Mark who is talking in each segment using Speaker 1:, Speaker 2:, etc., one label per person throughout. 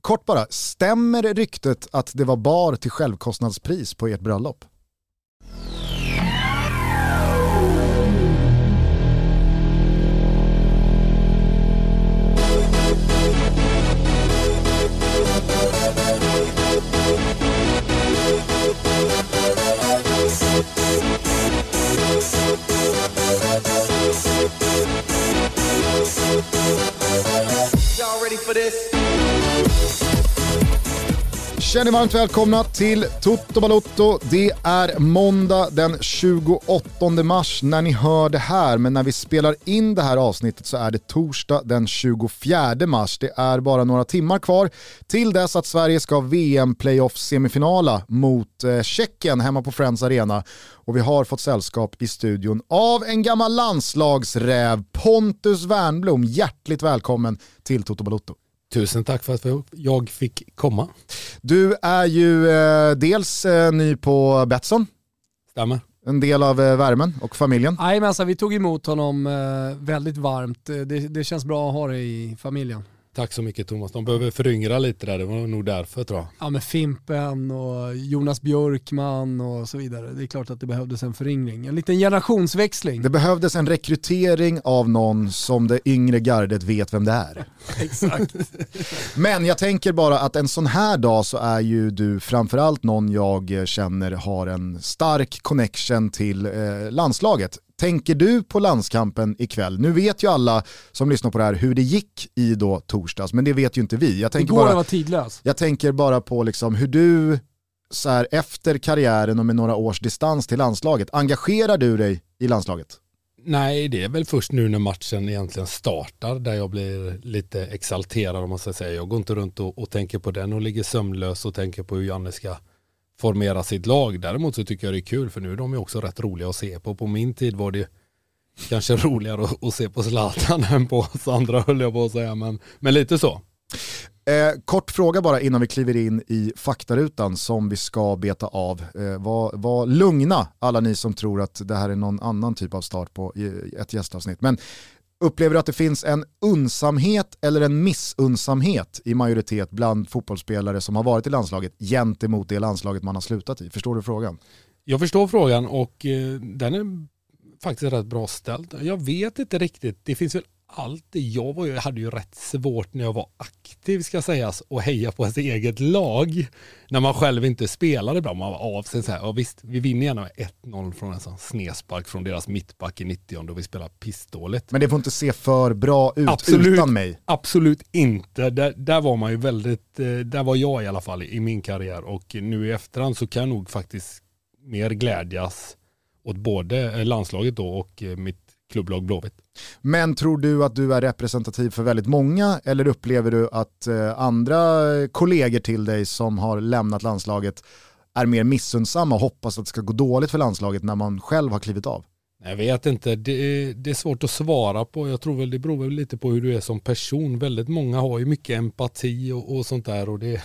Speaker 1: kort bara, stämmer ryktet att det var bar till självkostnadspris på ert bröllop? Känner varmt välkomna till Toto Balotto. Det är måndag den 28 mars när ni hör det här, men när vi spelar in det här avsnittet så är det torsdag den 24 mars. Det är bara några timmar kvar till dess att Sverige ska VM-playoff-semifinala mot eh, Tjeckien hemma på Friends Arena. Och vi har fått sällskap i studion av en gammal landslagsräv, Pontus Wernblom. Hjärtligt välkommen till Toto Balotto.
Speaker 2: Tusen tack för att jag fick komma.
Speaker 1: Du är ju eh, dels eh, ny på Betsson.
Speaker 2: Stämmer.
Speaker 1: En del av eh, värmen och familjen.
Speaker 3: Jajamensan, vi tog emot honom eh, väldigt varmt. Det, det känns bra att ha det i familjen.
Speaker 2: Tack så mycket Thomas. De behöver föryngra lite där, det var nog därför tror jag.
Speaker 3: Ja men Fimpen och Jonas Björkman och så vidare. Det är klart att det behövdes en föryngring. En liten generationsväxling.
Speaker 1: Det behövdes en rekrytering av någon som det yngre gardet vet vem det är.
Speaker 3: Exakt.
Speaker 1: men jag tänker bara att en sån här dag så är ju du framförallt någon jag känner har en stark connection till eh, landslaget. Tänker du på landskampen ikväll? Nu vet ju alla som lyssnar på det här hur det gick i då torsdags, men det vet ju inte vi.
Speaker 3: Jag tänker Igår bara, var tidlös.
Speaker 1: Jag tänker bara på liksom hur du, så här, efter karriären och med några års distans till landslaget, engagerar du dig i landslaget?
Speaker 2: Nej, det är väl först nu när matchen egentligen startar där jag blir lite exalterad om man ska säga. Jag går inte runt och, och tänker på den och ligger sömnlös och tänker på hur Janne ska formera sitt lag. Däremot så tycker jag det är kul för nu är de ju också rätt roliga att se på. På min tid var det kanske roligare att, att se på Zlatan än på oss andra höll jag på att säga, men, men lite så.
Speaker 1: Eh, kort fråga bara innan vi kliver in i faktarutan som vi ska beta av. Eh, var, var lugna alla ni som tror att det här är någon annan typ av start på ett gästavsnitt. Men Upplever du att det finns en unsamhet eller en missunsamhet i majoritet bland fotbollsspelare som har varit i landslaget gentemot det landslaget man har slutat i? Förstår du frågan?
Speaker 2: Jag förstår frågan och eh, den är faktiskt rätt bra ställd. Jag vet inte riktigt, det finns väl alltid, jag var ju, hade ju rätt svårt när jag var aktiv ska sägas och heja på sitt eget lag. När man själv inte spelade bra, man var av sig så här, ja visst, vi vinner gärna med 1-0 från en sån snespark från deras mittback i 90 och vi spelar pissdåligt.
Speaker 1: Men det får inte se för bra ut absolut, utan mig.
Speaker 2: Absolut inte, där, där var man ju väldigt, eh, där var jag i alla fall i min karriär och nu i efterhand så kan jag nog faktiskt mer glädjas åt både landslaget då och eh, mitt klubblag Blåvitt.
Speaker 1: Men tror du att du är representativ för väldigt många eller upplever du att eh, andra kollegor till dig som har lämnat landslaget är mer missunnsamma och hoppas att det ska gå dåligt för landslaget när man själv har klivit av?
Speaker 2: Jag vet inte, det är, det är svårt att svara på. Jag tror väl det beror väl lite på hur du är som person. Väldigt många har ju mycket empati och, och sånt där och det,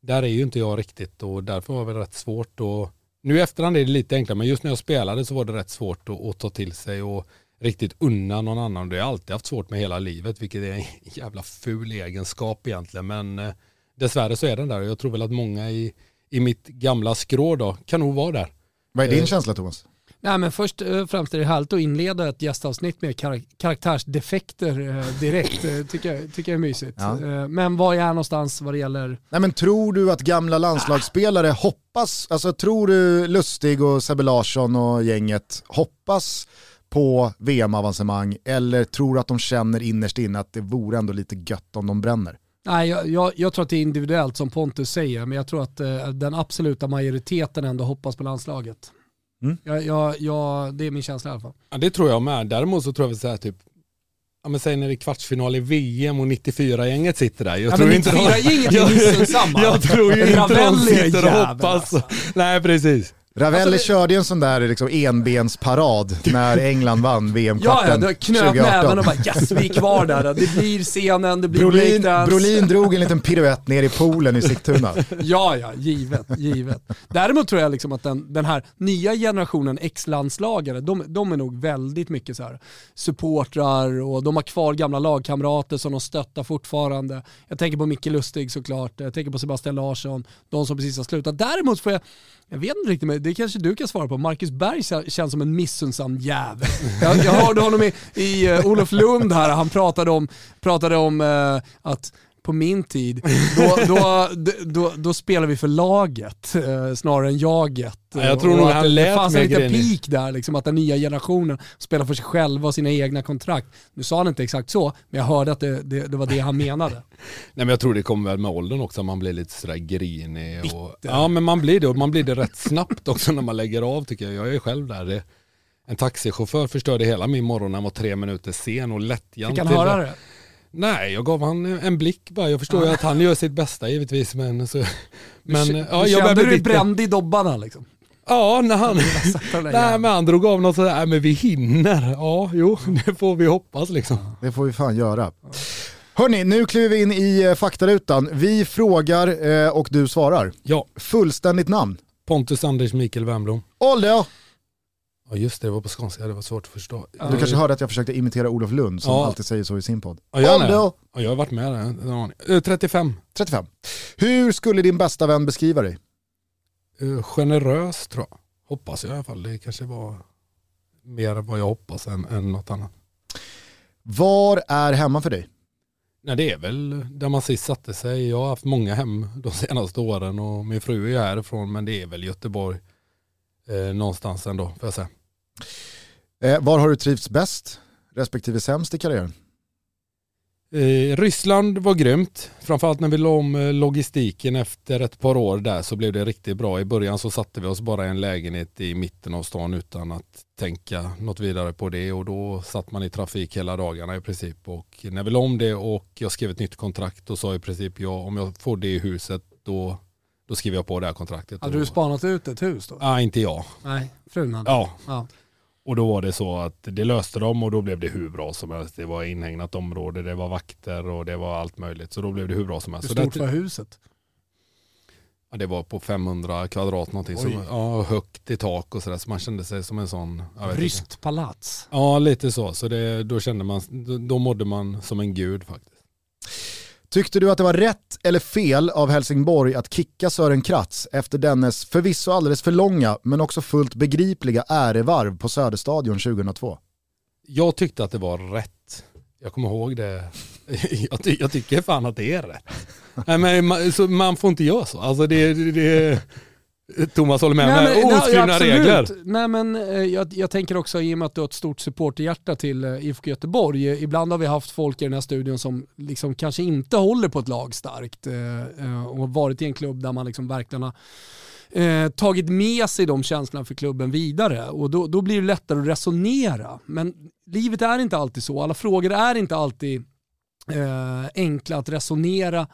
Speaker 2: där är ju inte jag riktigt och därför var det rätt svårt och nu i efterhand är det lite enklare men just när jag spelade så var det rätt svårt att, att ta till sig och riktigt unna någon annan. Det har jag alltid haft svårt med hela livet, vilket är en jävla ful egenskap egentligen. Men eh, dessvärre så är den där och jag tror väl att många i, i mitt gamla skrå då kan nog vara där.
Speaker 1: Vad är din eh. känsla Thomas?
Speaker 3: Nej, men först och eh, främst är det härligt att inleda ett gästavsnitt med kar karaktärsdefekter eh, direkt. Tycker, jag, tycker jag är mysigt. Ja. Men var är jag någonstans vad det gäller...
Speaker 1: Nej, men tror du att gamla landslagsspelare ah. hoppas, alltså tror du Lustig och Sebbe Larsson och gänget hoppas på VM-avancemang eller tror att de känner innerst inne att det vore ändå lite gött om de bränner?
Speaker 3: Nej, jag, jag, jag, tror att det är individuellt som Pontus säger, men jag tror att eh, den absoluta majoriteten ändå hoppas på landslaget. Mm. Jag, jag, det är min känsla i alla fall.
Speaker 2: Ja, det tror jag med. Däremot så tror jag att typ Ja men säg när det är kvartsfinal i VM och 94-gänget sitter där. Jag
Speaker 3: ja,
Speaker 2: tror
Speaker 3: men 94-gänget är missunnsamma.
Speaker 2: Jag tror ju inte de sitter och hoppas. Alltså. Nej precis.
Speaker 1: Ravelli
Speaker 3: Alltså det-
Speaker 1: körde ju en sån där liksom enbensparad när England vann
Speaker 3: Ja,
Speaker 1: VM-kvarten
Speaker 3: ja, du knöt näven och bara yes, vi är kvar där. Det blir scenen, det blir
Speaker 1: Brolin. Brolin drog en liten piruett ner i poolen i Sigtuna.
Speaker 3: Ja, ja, givet, givet. Däremot tror jag liksom att den, den här nya generationen ex-landslagare, de, de är nog väldigt mycket så här supportrar och de har kvar gamla lagkamrater som de stöttar fortfarande. Jag tänker på Micke Lustig såklart, jag tänker på Sebastian Larsson, de som precis har slutat. Däremot får jag, jag vet inte riktigt, det kanske du kan svara på. Marcus Berg kän- känns som en missunnsam jävel. Jag, jag hörde honom i, i uh, Olof Lund här, han pratade om, pratade om eh, att på min tid, då, då, då, då spelar vi för laget eh, snarare än jaget.
Speaker 2: Ja, jag tror nog
Speaker 3: att
Speaker 2: han lät
Speaker 3: det fanns en liten peak där, liksom, att den nya generationen spelar för sig själva och sina egna kontrakt. Nu sa han inte exakt så, men jag hörde att det, det, det var det han menade.
Speaker 2: Nej men jag tror det kommer väl med åldern också, man blir lite sådär grinig. Och,
Speaker 3: Bitter.
Speaker 2: ja men man blir det och man blir det rätt snabbt också när man lägger av tycker jag. Jag är själv där. Det, en taxichaufför förstörde hela min morgon han var tre minuter sen och lättjan.
Speaker 3: Fick han höra det?
Speaker 2: Nej, jag gav han en blick bara. Jag förstår ju att han gör sitt bästa givetvis. Men, så, men
Speaker 3: du,
Speaker 2: ja, jag
Speaker 3: kände du bränd i dobbarna liksom?
Speaker 2: Ja, när han, nej, men han drog av något sådär, men vi hinner. Ja, jo, det får vi hoppas liksom.
Speaker 1: Det får vi fan göra. Hörni, nu kliver vi in i eh, faktarutan. Vi frågar eh, och du svarar.
Speaker 2: Ja,
Speaker 1: Fullständigt namn.
Speaker 2: Pontus Anders Mikael Wernbloom.
Speaker 1: Ålder!
Speaker 2: Ja just det, det var på skånska, det var svårt att förstå.
Speaker 1: Du kanske hörde att jag försökte imitera Olof Lund som
Speaker 2: Ja.
Speaker 1: alltid säger så i sin podd.
Speaker 2: Ja, det.
Speaker 1: Ålder!
Speaker 2: Ja, jag har varit med där. en aning. Eh, 35.
Speaker 1: 35. Hur skulle din bästa vän beskriva dig?
Speaker 2: Eh, Generös tror jag. Hoppas jag i alla fall. Det kanske var mer vad jag hoppas än, än något annat.
Speaker 1: Var är hemma för dig?
Speaker 2: Nej det är väl där man sist satte sig. Jag har haft många hem de senaste åren och min fru är härifrån men det är väl Göteborg eh, någonstans ändå får jag säga.
Speaker 1: Eh, var har du trivts bäst respektive sämst i karriären?
Speaker 2: Eh, Ryssland var grymt. Framförallt när vi la om eh, logistiken efter ett par år där så blev det riktigt bra. I början så satte vi oss bara i en lägenhet i mitten av stan utan att tänka något vidare på det och då satt man i trafik hela dagarna i princip. Och när vi la om det och jag skrev ett nytt kontrakt och sa i princip ja om jag får det i huset då, då skriver jag på det här kontraktet.
Speaker 3: Hade du spanat ut ett hus då?
Speaker 2: Ja, inte jag.
Speaker 3: Nej, frun hade.
Speaker 2: Ja,
Speaker 3: Ja.
Speaker 2: och då var det så att det löste de och då blev det hur bra som helst. Det var inhägnat område, det var vakter och det var allt möjligt. Så då blev det hur bra som helst.
Speaker 3: Hur stort var huset?
Speaker 2: ja, det var på 500 kvadrat någonting. Så, ja, högt i tak och sådär. Så man kände sig som en sån...
Speaker 3: Ryskt palats.
Speaker 2: Ja, lite så. Så det, då kände man, då mådde man som en gud faktiskt.
Speaker 1: Tyckte du att det var rätt eller fel av Helsingborg att kicka Sören Kratz efter dennes förvisso alldeles för långa men också fullt begripliga ärevarv på Söderstadion 2002?
Speaker 2: Jag tyckte att det var rätt. Jag kommer ihåg det. Jag, ty, jag tycker fan att det är rätt. Nej, men man, så man får inte göra så. Alltså det, det, det Thomas håller med mig. Oskrivna
Speaker 3: absolut.
Speaker 2: regler.
Speaker 3: Nej, men, eh, jag, jag tänker också i och med att du har ett stort supporterhjärta till eh, IFK Göteborg. eh, Ibland har vi haft folk i den här studion som liksom kanske inte håller på ett lag starkt och varit i en klubb där man liksom verkligen har eh, tagit med sig de känslorna för klubben vidare och då, då blir det lättare att resonera. Men livet är inte alltid så. Alla frågor är inte alltid eh, enkla att resonera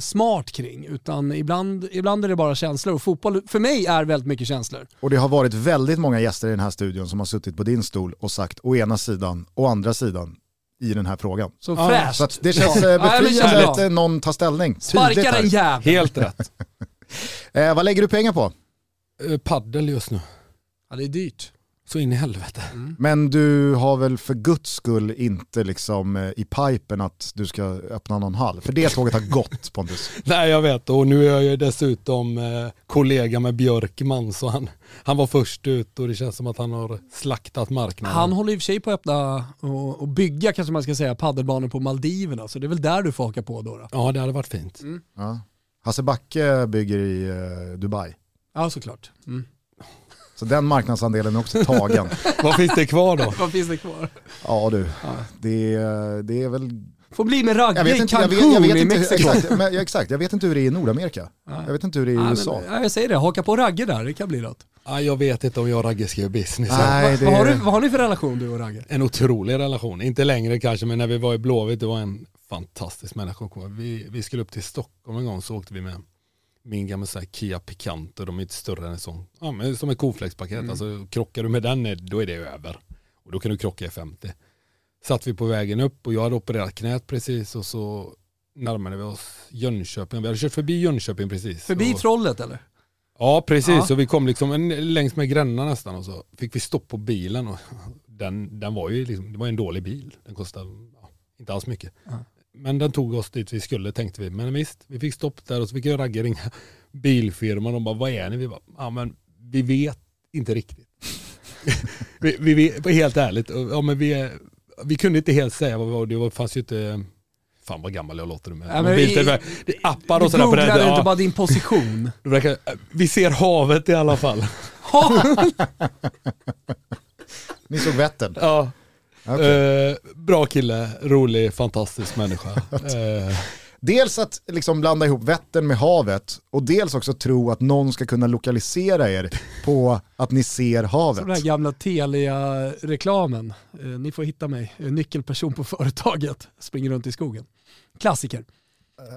Speaker 3: smart kring utan ibland, ibland är det bara känslor och fotboll för mig är väldigt mycket känslor.
Speaker 1: Och det har varit väldigt många gäster i den här studion som har suttit på din stol och sagt å ena sidan och andra sidan i den här frågan.
Speaker 3: Så fräscht.
Speaker 1: Så att det känns eh,
Speaker 3: Ja, men
Speaker 1: befriande att eh, någon tar ställning.
Speaker 3: Sparka den jäveln.
Speaker 2: Helt rätt.
Speaker 1: Eh, vad lägger du pengar på?
Speaker 2: Eh, Paddel just nu.
Speaker 3: Ja, det är dyrt.
Speaker 2: Så in i helvete.
Speaker 1: Men du har väl för guds skull inte liksom eh, i pipen att du ska öppna någon hall? För det tåget har gått Pontus.
Speaker 2: Nej jag vet och nu är jag ju dessutom eh, kollega med Björkman så han, han var först ut och det känns som att han har slaktat marknaden.
Speaker 3: Han håller i och för sig på att öppna och, och bygga kanske man ska säga paddelbanor på Maldiverna så det är väl där du får haka på då. då.
Speaker 2: Ja det hade varit fint.
Speaker 1: Ja. Hasse Backe bygger i eh, Dubai.
Speaker 3: Ja såklart. Mm.
Speaker 1: Så den marknadsandelen är också tagen.
Speaker 2: Vad finns det kvar då?
Speaker 3: Vad finns det kvar?
Speaker 1: Ja du, det, är- det är väl...
Speaker 3: Får bli med
Speaker 1: vet
Speaker 3: i
Speaker 1: inte, jag
Speaker 3: Cancun
Speaker 1: vet, jag vet
Speaker 3: i
Speaker 1: inte, hur-
Speaker 3: Mexiko.
Speaker 1: exakt, men, ja, exakt, jag vet inte hur det är i Nordamerika. Jag vet inte hur det är i
Speaker 3: Ja,
Speaker 1: USA.
Speaker 3: men, ja, jag säger det, haka på Ragge där, det kan bli något.
Speaker 2: Ja, jag vet inte om jag och Ragge ska göra business.
Speaker 1: Nej, det-
Speaker 3: vad, har du, vad har ni för relation du och Ragge?
Speaker 2: En otrolig relation. Inte längre kanske men när vi var i Blåvitt det var en fantastisk människa. Vi, vi skulle upp till Stockholm en gång så åkte vi med min gamla så här Kia Picanto, de är inte större än en sån. Ja, men som ett koflexpaket.
Speaker 3: Mm.
Speaker 2: Alltså, krockar du med den, då är det över. Och då kan du krocka i 50. Satt vi på vägen upp och jag hade opererat knät precis och så närmade vi oss Jönköping. Vi hade kört förbi Jönköping precis.
Speaker 3: Förbi
Speaker 2: och,
Speaker 3: trollet eller?
Speaker 2: Ja precis,
Speaker 3: Ja.
Speaker 2: så vi kom liksom en, längs med Gränna nästan och så fick vi stopp på bilen. Och den, den var ju liksom, det var en dålig bil. Den kostade ja, inte alls mycket.
Speaker 3: Ja.
Speaker 2: Men den tog oss dit vi skulle tänkte vi. Men visst, vi fick stopp där och så fick jag ragga ringa bilfirman och bara vad är ni? Vi bara, ja men vi vet inte riktigt. vi, vi, vi, helt ärligt, ja, men vi, vi kunde inte helt säga vad vi var. Det var- fanns ju inte, fan vad gammal jag låter nu med.
Speaker 3: Ja, men
Speaker 2: Mobiltelefon.
Speaker 3: vi-
Speaker 2: det är appar
Speaker 3: Du
Speaker 2: och sådär på
Speaker 3: googlade
Speaker 2: det.
Speaker 3: inte
Speaker 2: Ja,
Speaker 3: bara din position.
Speaker 2: verkar, vi ser havet i alla fall.
Speaker 1: Ni såg Vättern?
Speaker 2: Ja.
Speaker 1: Okej.
Speaker 2: Eh, bra kille, rolig, fantastisk människa. Eh,
Speaker 1: Dels att liksom blanda ihop Vättern med havet och dels också tro att någon ska kunna lokalisera er på att ni ser
Speaker 3: Som
Speaker 1: havet.
Speaker 3: den här gamla Telia-reklamen. Eh, ni får hitta mig, Eh, nyckelperson på företaget. Springer runt i skogen. Klassiker.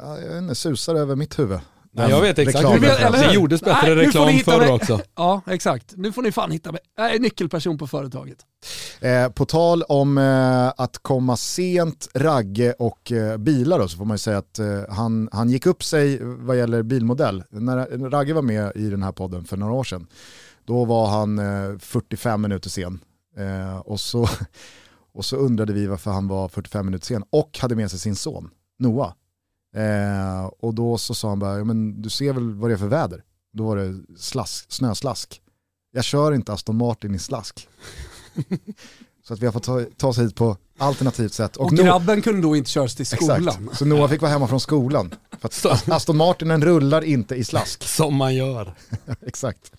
Speaker 1: Ja, Jag vet inte, susar över mitt huvud.
Speaker 2: Nej, jag vet exakt.
Speaker 3: Du vet, eller
Speaker 2: det gjordes bättre
Speaker 3: Nej,
Speaker 2: reklam förr
Speaker 3: mig.
Speaker 2: också.
Speaker 3: Ja, exakt. Nu får ni fan hitta mig. Jag är nyckelperson på företaget.
Speaker 1: Eh, på tal om eh, att komma sent, Ragge och eh, bilar då, så får man ju säga att eh, han, han gick upp sig vad gäller bilmodell. När Ragge var med i den här podden för några år sedan, då var han eh, 45 minuter sen. Eh, och, så, och så undrade vi varför han var 45 minuter sen och hade med sig sin son, Noah. Eh, och då så sa han bara, ja, men du ser väl vad det är för väder? Då var det slask, snöslask. Jag kör inte Aston Martin i slask. Så att vi har fått ta, ta oss hit på alternativt sätt.
Speaker 3: Och,
Speaker 1: Noah-
Speaker 3: grabben kunde då inte köras till skolan.
Speaker 1: Exakt, så Noah fick vara hemma från skolan. För att Aston Martinen rullar inte i slask.
Speaker 2: som man gör.
Speaker 1: Exakt.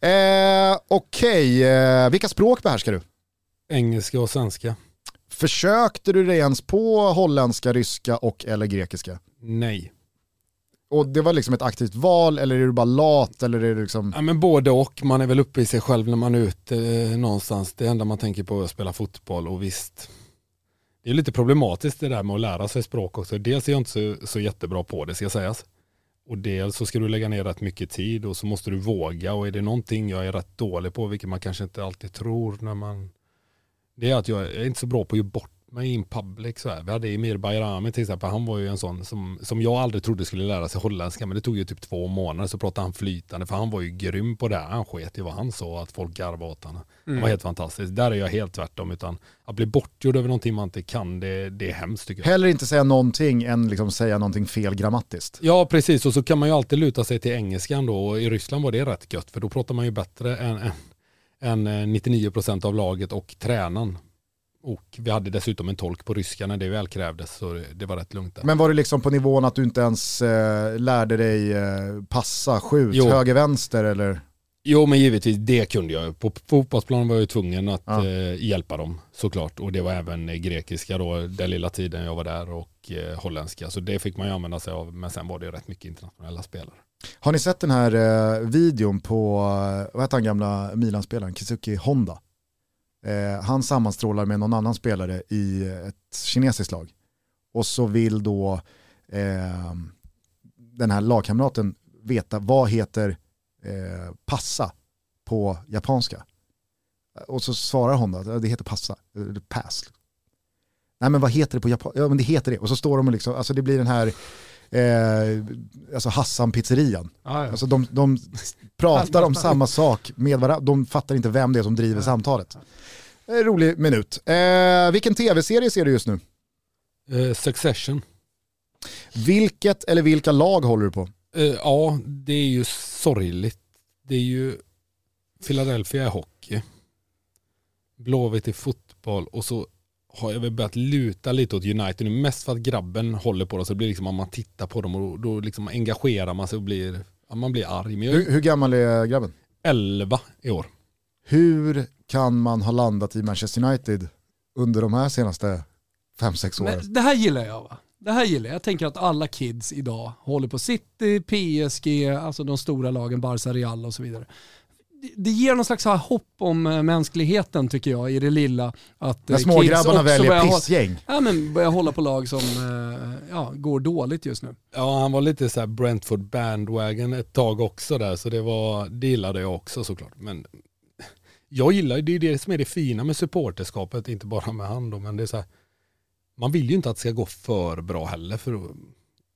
Speaker 1: Eh, Okej, eh, vilka språk behärskar du?
Speaker 2: Engelska och svenska.
Speaker 1: Försökte du dig ens på holländska, ryska och eller grekiska?
Speaker 2: Nej.
Speaker 1: Och det var liksom ett aktivt val eller är du bara lat eller är det liksom...
Speaker 2: Ja, men både och. Man är väl uppe i sig själv när man är ute eh, någonstans. Det enda man tänker på är att spela fotboll och visst. Det är lite problematiskt det där med att lära sig språk också. Dels är jag inte så, så jättebra på det ska sägas. Och dels så ska du lägga ner rätt mycket tid och så måste du våga och är det någonting jag är rätt dålig på, vilket man kanske inte alltid tror när man det är att jag är inte så bra på att ge bort mig in public. Så här. Vi hade Emir Bayrami till exempel, han var ju en sån som, som jag aldrig trodde skulle lära sig holländska, men det tog ju typ två månader så pratade han flytande, för han var ju grym på det. här. Han sket i vad han sa, att folk garvade åt honom. Det var helt fantastiskt. Där är jag helt tvärtom, utan att bli bortgjord över någonting man inte kan, det, det är hemskt tycker jag.
Speaker 1: Hellre inte säga någonting än liksom säga någonting fel grammatiskt.
Speaker 2: Ja, precis. Och så kan man ju alltid luta sig till engelskan då. Och i Ryssland var det rätt gött, för då pratar man ju bättre än, än, än 99% av laget och tränaren. Och vi hade dessutom en tolk på ryska när det väl krävdes, så det, var rätt lugnt där.
Speaker 1: Men var det liksom på nivån att du inte ens eh, lärde dig eh, passa, skjut,
Speaker 2: Jo.
Speaker 1: höger, vänster eller?
Speaker 2: Jo, men givetvis, det kunde jag. På fotbollsplanen var jag ju tvungen att
Speaker 1: Ja.
Speaker 2: eh, hjälpa dem såklart. Och det var även eh, grekiska då, den lilla tiden jag var där och eh, holländska. Så det fick man ju använda sig av, men sen var det ju rätt mycket internationella spelare.
Speaker 1: Har ni sett den här eh, videon på, eh, vad heter han gamla Milan-spelaren, Kizuki Honda? Eh, han sammanstrålar med någon annan spelare i ett kinesiskt lag. Och så vill då eh, den här lagkamraten veta vad heter eh, passa på japanska. Eh, och så svarar Honda att det heter passa, eller pass. Nej men vad heter det på japanska? Ja men det heter det. Och så står de och liksom, alltså det blir den här eh, alltså Hassan-pizzerian.
Speaker 3: Ja, ja.
Speaker 1: Alltså de, de pratar om samma sak med varandra, de fattar inte vem det är som driver samtalet. Eh, Rolig minut. Eh, vilken tv-serie ser du just nu?
Speaker 2: Eh, succession.
Speaker 1: Vilket eller vilka lag håller du på?
Speaker 2: Eh, ja, det är ju sorgligt. Det är ju Philadelphia i hockey. Blåvitt i fotboll och så har jag väl börjat luta lite åt United nu. Mest för att grabben håller på det så det blir liksom att man tittar på dem och då liksom engagerar man sig och blir, ja, man blir arg. Men jag
Speaker 1: Hur, hur gammal är grabben?
Speaker 2: 11 i år.
Speaker 1: Hur kan man ha landat i Manchester United under de här senaste 5-6 åren?
Speaker 3: Men det här gillar jag va? Det här gillar jag. Jag tänker att alla kids idag håller på City, PSG, alltså de stora lagen, Barca, Real och så vidare. Det ger någon slags hopp om eh, mänskligheten tycker jag i det lilla. Att
Speaker 1: När smågrabbarna väljer pissgäng.
Speaker 3: Ja, men börjar hålla på lag som ja, går dåligt just nu.
Speaker 2: Ja, han var lite så Brentford bandwagon ett tag också där, så det, var, det gillade jag också såklart. Men jag gillar, det är det som är det fina med supporterskapet, inte bara med han då, men det är så här, man vill ju inte att det ska gå för bra heller. För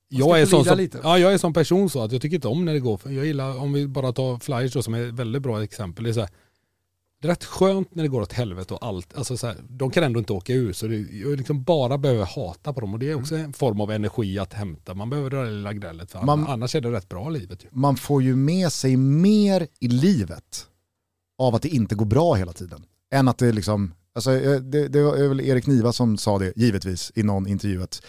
Speaker 2: jag är, sån som, ja, jag är sån person så att jag tycker inte om när det går för, jag gillar, om vi bara tar Flyers då som är ett väldigt bra exempel, det är så här, det är rätt skönt när det går åt helvete och allt, alltså så här, de kan ändå inte åka ur så det, jag liksom bara behöver hata på dem och det är också en form av energi att hämta. Man behöver det lilla grället för man, annars är det rätt bra livet. Ju.
Speaker 1: Man får ju med sig mer i livet av att det inte går bra hela tiden. Än att det liksom, alltså det, det var väl Erik Niva som sa det, givetvis, i någon intervju. Att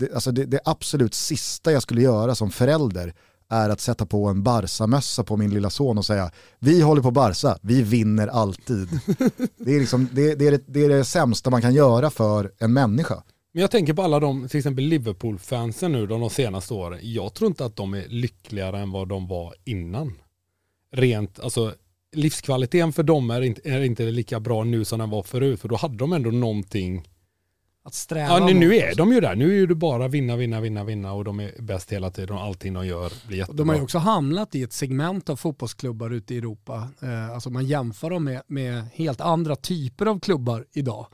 Speaker 1: det, alltså det, det absolut sista jag skulle göra som förälder är att sätta på en Barca-mössa på min lilla son och säga vi håller på Barca, vi vinner alltid. det, är liksom, det, det, är det, det är det sämsta man kan göra för en människa.
Speaker 2: Men jag tänker på alla de, till exempel Liverpool-fansen nu de, de senaste åren. Jag tror inte att de är lyckligare än vad de var innan. Rent, alltså livskvaliteten för dem är inte, är inte lika bra nu som den var förut. För då hade de ändå någonting
Speaker 3: att sträva
Speaker 2: Ja, nu, nu är de ju där. Nu är det bara vinna, vinna, vinna, vinna och de är bäst hela tiden och allting de gör blir jättebra.
Speaker 3: De har ju också hamnat i ett segment av fotbollsklubbar ute i Europa. Eh, alltså man jämför dem med, med helt andra typer av klubbar idag.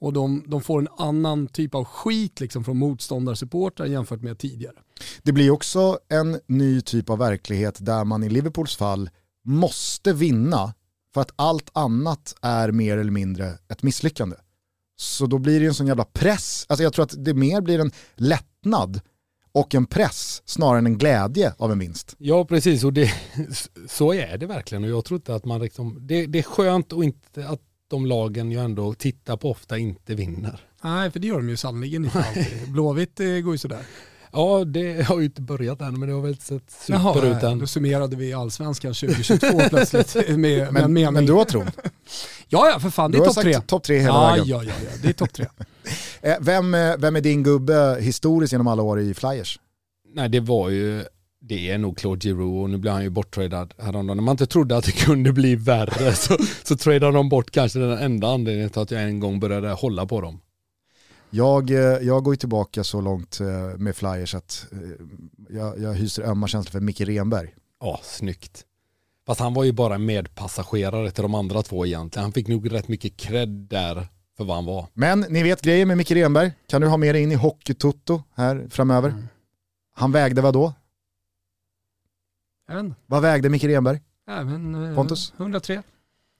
Speaker 3: Och de, de får en annan typ av skit liksom från motståndarsupportrar jämfört med tidigare.
Speaker 1: Det blir också en ny typ av verklighet där man i Liverpools fall måste vinna för att allt annat är mer eller mindre ett misslyckande. Så då blir det en sån jävla press. Alltså jag tror att det mer blir en lättnad och en press snarare än en glädje av en vinst.
Speaker 2: Ja precis och det, så är det verkligen och jag tror inte att man liksom, det, det är skönt och inte att de lagen jag ändå tittar på ofta inte vinner.
Speaker 3: Nej för det gör de ju sannoliken inte alltid. Blåvitt eh, går ju sådär.
Speaker 2: Ja, det har ju inte börjat än, men det har väl sett super ut än.
Speaker 3: Då summerade vi allsvenskan 2022 plötsligt. Med,
Speaker 1: men, med men du har tron?
Speaker 3: ja, ja, för fan. Det är topp tre.
Speaker 1: topp tre hela
Speaker 3: ja,
Speaker 1: vägen.
Speaker 3: Ja, ja, ja, det är topp tre.
Speaker 1: Eh, vem, eh, vem är din gubbe historiskt genom alla år i Flyers?
Speaker 2: Nej, det var ju det är nog Claude Giroux och nu blir han ju borttradad häromdagen. När man inte trodde att det kunde bli värre så, så tradade de bort kanske den enda anledningen till att jag en gång började hålla på dem.
Speaker 1: Jag, eh, jag går ju tillbaka så långt eh, med Flyers att eh, jag, jag hyser ömma känslor för Micke Renberg.
Speaker 2: Ja, snyggt. Fast han var ju bara medpassagerare till de andra två egentligen. Han fick nog rätt mycket cred där för vad han var.
Speaker 1: Men ni vet grejen med Micke Renberg. Kan du ha med dig in i Hockeytutto här framöver? Mm. Han vägde vad då? Vad vägde Micke Renberg?
Speaker 3: Ja, men,
Speaker 1: Pontus?
Speaker 3: 103.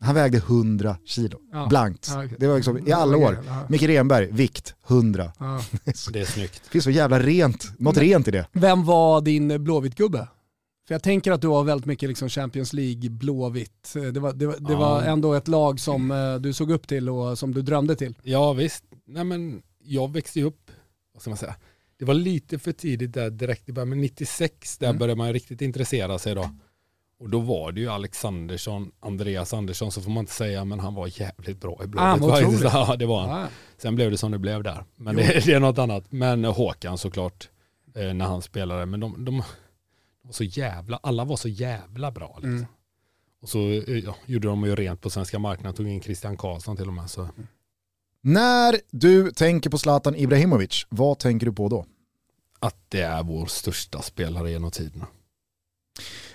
Speaker 1: Han vägde 100 kilo, ja. blankt. Ja, okay. Det var liksom, i alla år. Ja. Micke Renberg, vikt 100.
Speaker 2: Ja. det är snyggt.
Speaker 1: Det finns så jävla rent, något Men, rent i det.
Speaker 3: Vem var din Blåvitt-gubbe? För jag tänker att du har väldigt mycket liksom Champions League, Blåvitt. Det, var, det, det var ändå ett lag som eh, du såg upp till och som du drömde till.
Speaker 2: Ja visst. Nej, men jag växte upp, vad ska man säga, det var lite för tidigt där direkt i början, men 96 där mm. började man riktigt intressera sig då. Och då var det ju Alexandersson, Andreas Andersson så får man inte säga, men han var jävligt bra i Blåvitt.
Speaker 3: Ah,
Speaker 2: ja, det var han. Ah. Sen blev det som det blev där. Men det, det, är något annat. Men Håkan såklart, eh, när han spelade. Men de, de, var så jävla, alla var så jävla bra. Liksom. Mm. Och så eh, ja, gjorde de ju rent på svenska marknaden, tog in Christian Karlsson till och med. Så. Mm.
Speaker 1: När du tänker på Zlatan Ibrahimovic, vad tänker du på då?
Speaker 2: Att det är vår största spelare genom tiderna.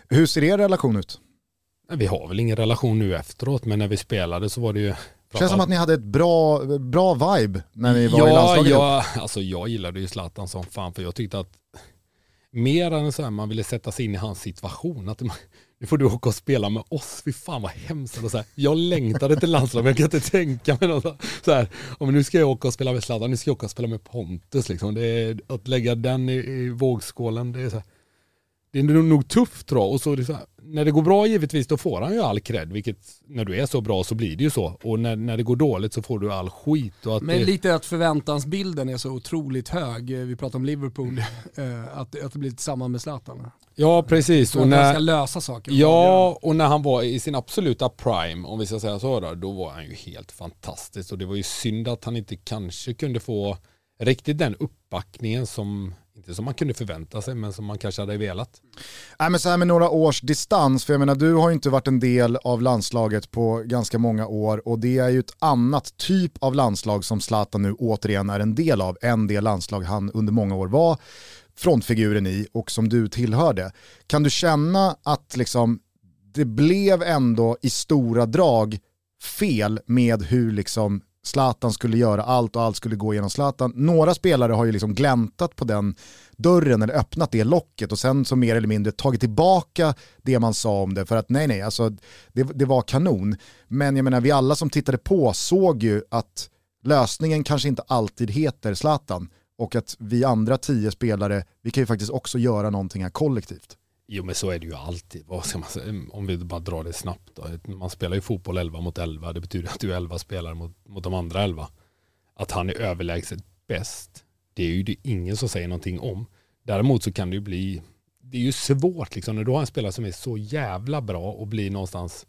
Speaker 1: Hur ser er relation ut?
Speaker 2: Vi har väl ingen relation nu efteråt, men när vi spelade så var det ju...
Speaker 1: Känns som att ni hade ett bra, bra vibe när ni var ja, i landslaget.
Speaker 2: Ja, alltså jag gillade ju Zlatan som fan, för jag tyckte att mer än så här, man ville sätta sig in i hans situation. Att nu får du åka och spela med oss, fy fan vad hemskt. så här, jag längtade till landslaget, men jag kan inte tänka mig något så här, om nu ska jag åka och spela med Zlatan, nu ska jag åka och spela med Pontus. Liksom. Det är, att lägga den i, i vågskålen, det är så här, det är nog tufft tror jag. Och så, när det går bra givetvis då får han ju all cred. Vilket när du är så bra så blir det ju så. Och när, när det går dåligt så får du all skit. Och
Speaker 3: Men
Speaker 2: det...
Speaker 3: lite att förväntansbilden är så otroligt hög. Vi pratar om Liverpool. Eh, att, att det blir samma med Zlatan.
Speaker 2: Ja precis.
Speaker 3: Och när, han ska lösa saker.
Speaker 2: Ja och när han var i sin absoluta prime, om vi ska säga så då, då var han ju helt fantastisk. Och det var ju synd att han inte kanske kunde få riktigt den uppbackningen som inte som man kunde förvänta sig, men som man kanske hade velat.
Speaker 1: Nej, men så här med några års distans, för jag menar du har ju inte varit en del av landslaget på ganska många år och det är ju ett annat typ av landslag som Zlatan nu återigen är en del av, än det landslag han under många år var frontfiguren i och som du tillhörde. Kan du känna att liksom, det blev ändå i stora drag fel med hur liksom Zlatan skulle göra allt och allt skulle gå genom Zlatan. Några spelare har ju liksom gläntat på den dörren eller öppnat det locket och sen så mer eller mindre tagit tillbaka det man sa om det för att nej nej, alltså det, det var kanon. Men jag menar vi alla som tittade på såg ju att lösningen kanske inte alltid heter Zlatan och att vi andra tio spelare, vi kan ju faktiskt också göra någonting här kollektivt.
Speaker 2: Jo men så är det ju alltid. Vad ska man säga? Om vi bara drar det snabbt. Då. Man spelar ju fotboll 11 mot 11. Det betyder att du är 11 spelare mot, mot de andra 11. Att han är överlägset bäst. Det är ju det ingen som säger någonting om. Däremot så kan det ju bli, det är ju svårt liksom när du har en spelare som är så jävla bra och blir någonstans,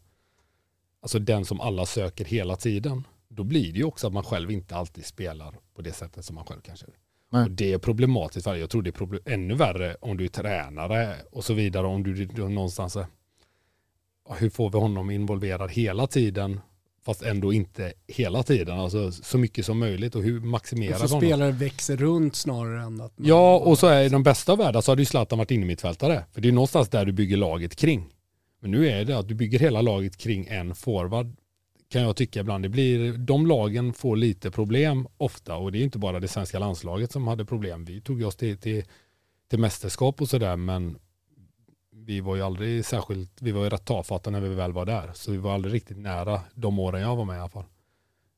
Speaker 2: alltså den som alla söker hela tiden. Då blir det ju också att man själv inte alltid spelar på det sättet som man själv kanske Nej. Och det är problematiskt. Jag tror det är problem, ännu värre om du är tränare och så vidare. Om du, du någonstans, hur får vi honom involverad hela tiden fast ändå inte hela tiden. Alltså så mycket som möjligt och hur maximerar
Speaker 3: honom. Så spelare växer runt snarare än att...
Speaker 2: Ja, och så är i de bästa världar så hade ju Zlatan varit inne mittfältare. För det är någonstans där du bygger laget kring. Men nu är det att du bygger hela laget kring en forward kan jag tycka ibland. Det blir, de lagen får lite problem ofta och det är inte bara det svenska landslaget som hade problem. Vi tog oss till, till, till mästerskap och sådär men vi var ju aldrig särskilt, vi var ju rätt tafatta när vi väl var där. Så vi var aldrig riktigt nära de åren jag var med i alla fall.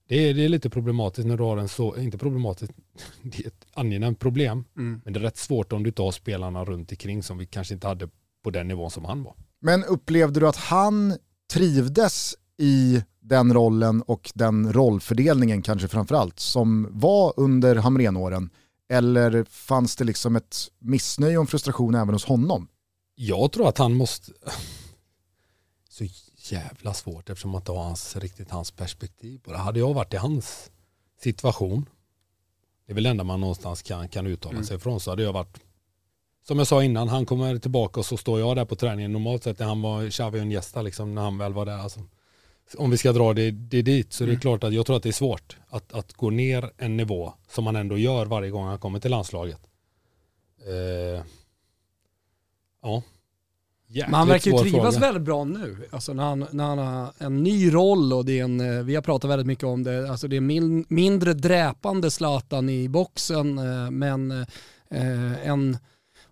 Speaker 2: Det är, det är lite problematiskt när du har en så, inte problematiskt, det är ett angenämt problem. Mm. Men det är rätt svårt om du tar spelarna runt omkring som vi kanske inte hade på den nivån som han var.
Speaker 1: Men upplevde du att han trivdes i den rollen och den rollfördelningen kanske framförallt som var under Hamrenåren? Eller fanns det liksom ett missnöje och frustration även hos honom?
Speaker 2: Jag tror att han måste... Så jävla svårt eftersom man inte har hans, riktigt hans perspektiv på det. Hade jag varit i hans situation, det är väl det enda man någonstans kan, kan uttala mm. sig ifrån, så hade jag varit som jag sa innan, han kommer tillbaka och så står jag där på träningen. Normalt sett när han var Xavi och Iniesta liksom, när han väl var där. Alltså, om vi ska dra det, det dit så mm. det är klart att jag tror att det är svårt att, att gå ner en nivå som man ändå gör varje gång han kommer till landslaget. Eh, ja.
Speaker 3: Jäkligt Men han verkar ju trivas fråga. väldigt bra nu. Alltså när han, när han har en ny roll och det är en, eh, vi har pratat väldigt mycket om det, alltså det är min, mindre dräpande Zlatan i boxen eh, men eh, en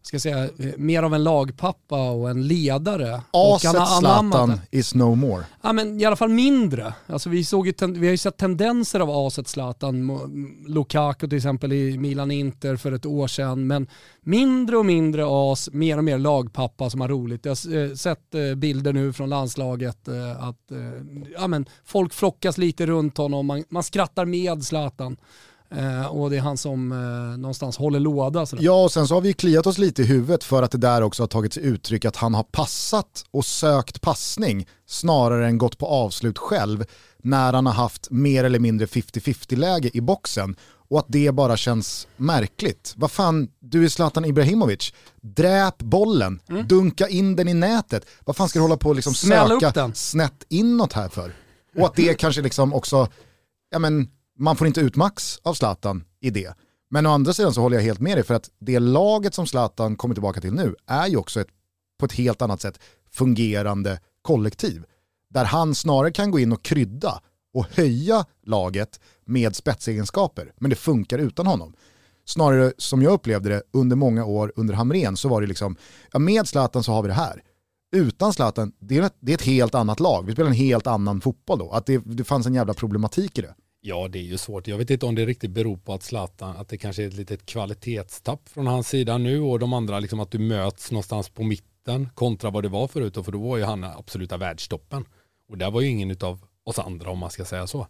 Speaker 3: ska jag säga, mer av en lagpappa och en ledare.
Speaker 1: Aset Zlatan is no more.
Speaker 3: Ja men i alla fall mindre. Alltså vi, såg vi har ju sett tendenser av aset Zlatan, Lukaku till exempel i Milan Inter för ett år sedan, men mindre och mindre as, mer och mer lagpappa som har roligt. Jag har eh, sett eh, bilder nu från landslaget eh, att ja, men folk flockas lite runt honom, man, man skrattar med Zlatan. Eh, och det är han som eh, någonstans håller låda. Sådär.
Speaker 1: Ja, och sen så har vi kliat oss lite i huvudet för att det där också har tagit sig uttryck att han har passat och sökt passning snarare än gått på avslut själv när han har haft mer eller mindre 50-50 läge i boxen och att det bara känns märkligt. Vad fan, du är Zlatan Ibrahimovic, dräp bollen, mm. dunka in den i nätet. Vad fan ska du hålla på och liksom söka snett inåt här för? Och att det kanske liksom också, ja men man får inte ut max av Zlatan i det. Men å andra sidan så håller jag helt med dig för att det laget som Zlatan kommer tillbaka till nu är ju också ett, på ett helt annat sätt fungerande kollektiv. Där han snarare kan gå in och krydda och höja laget med spetsegenskaper, men det funkar utan honom. Snarare som jag upplevde det under många år under Hamren så var det liksom, ja med Zlatan så har vi det här. Utan Zlatan, det är, ett, det är ett helt annat lag. Vi spelar en helt annan fotboll då. Att det, det fanns en jävla problematik i det.
Speaker 2: Ja, det är ju svårt. Jag vet inte om det riktigt beror på att Zlatan, att det kanske är ett litet kvalitetstapp från hans sida nu och de andra, liksom att du möts någonstans på mitten kontra vad det var förut, för då var ju han absoluta världstoppen. Och där var ju ingen av oss andra om man ska säga så.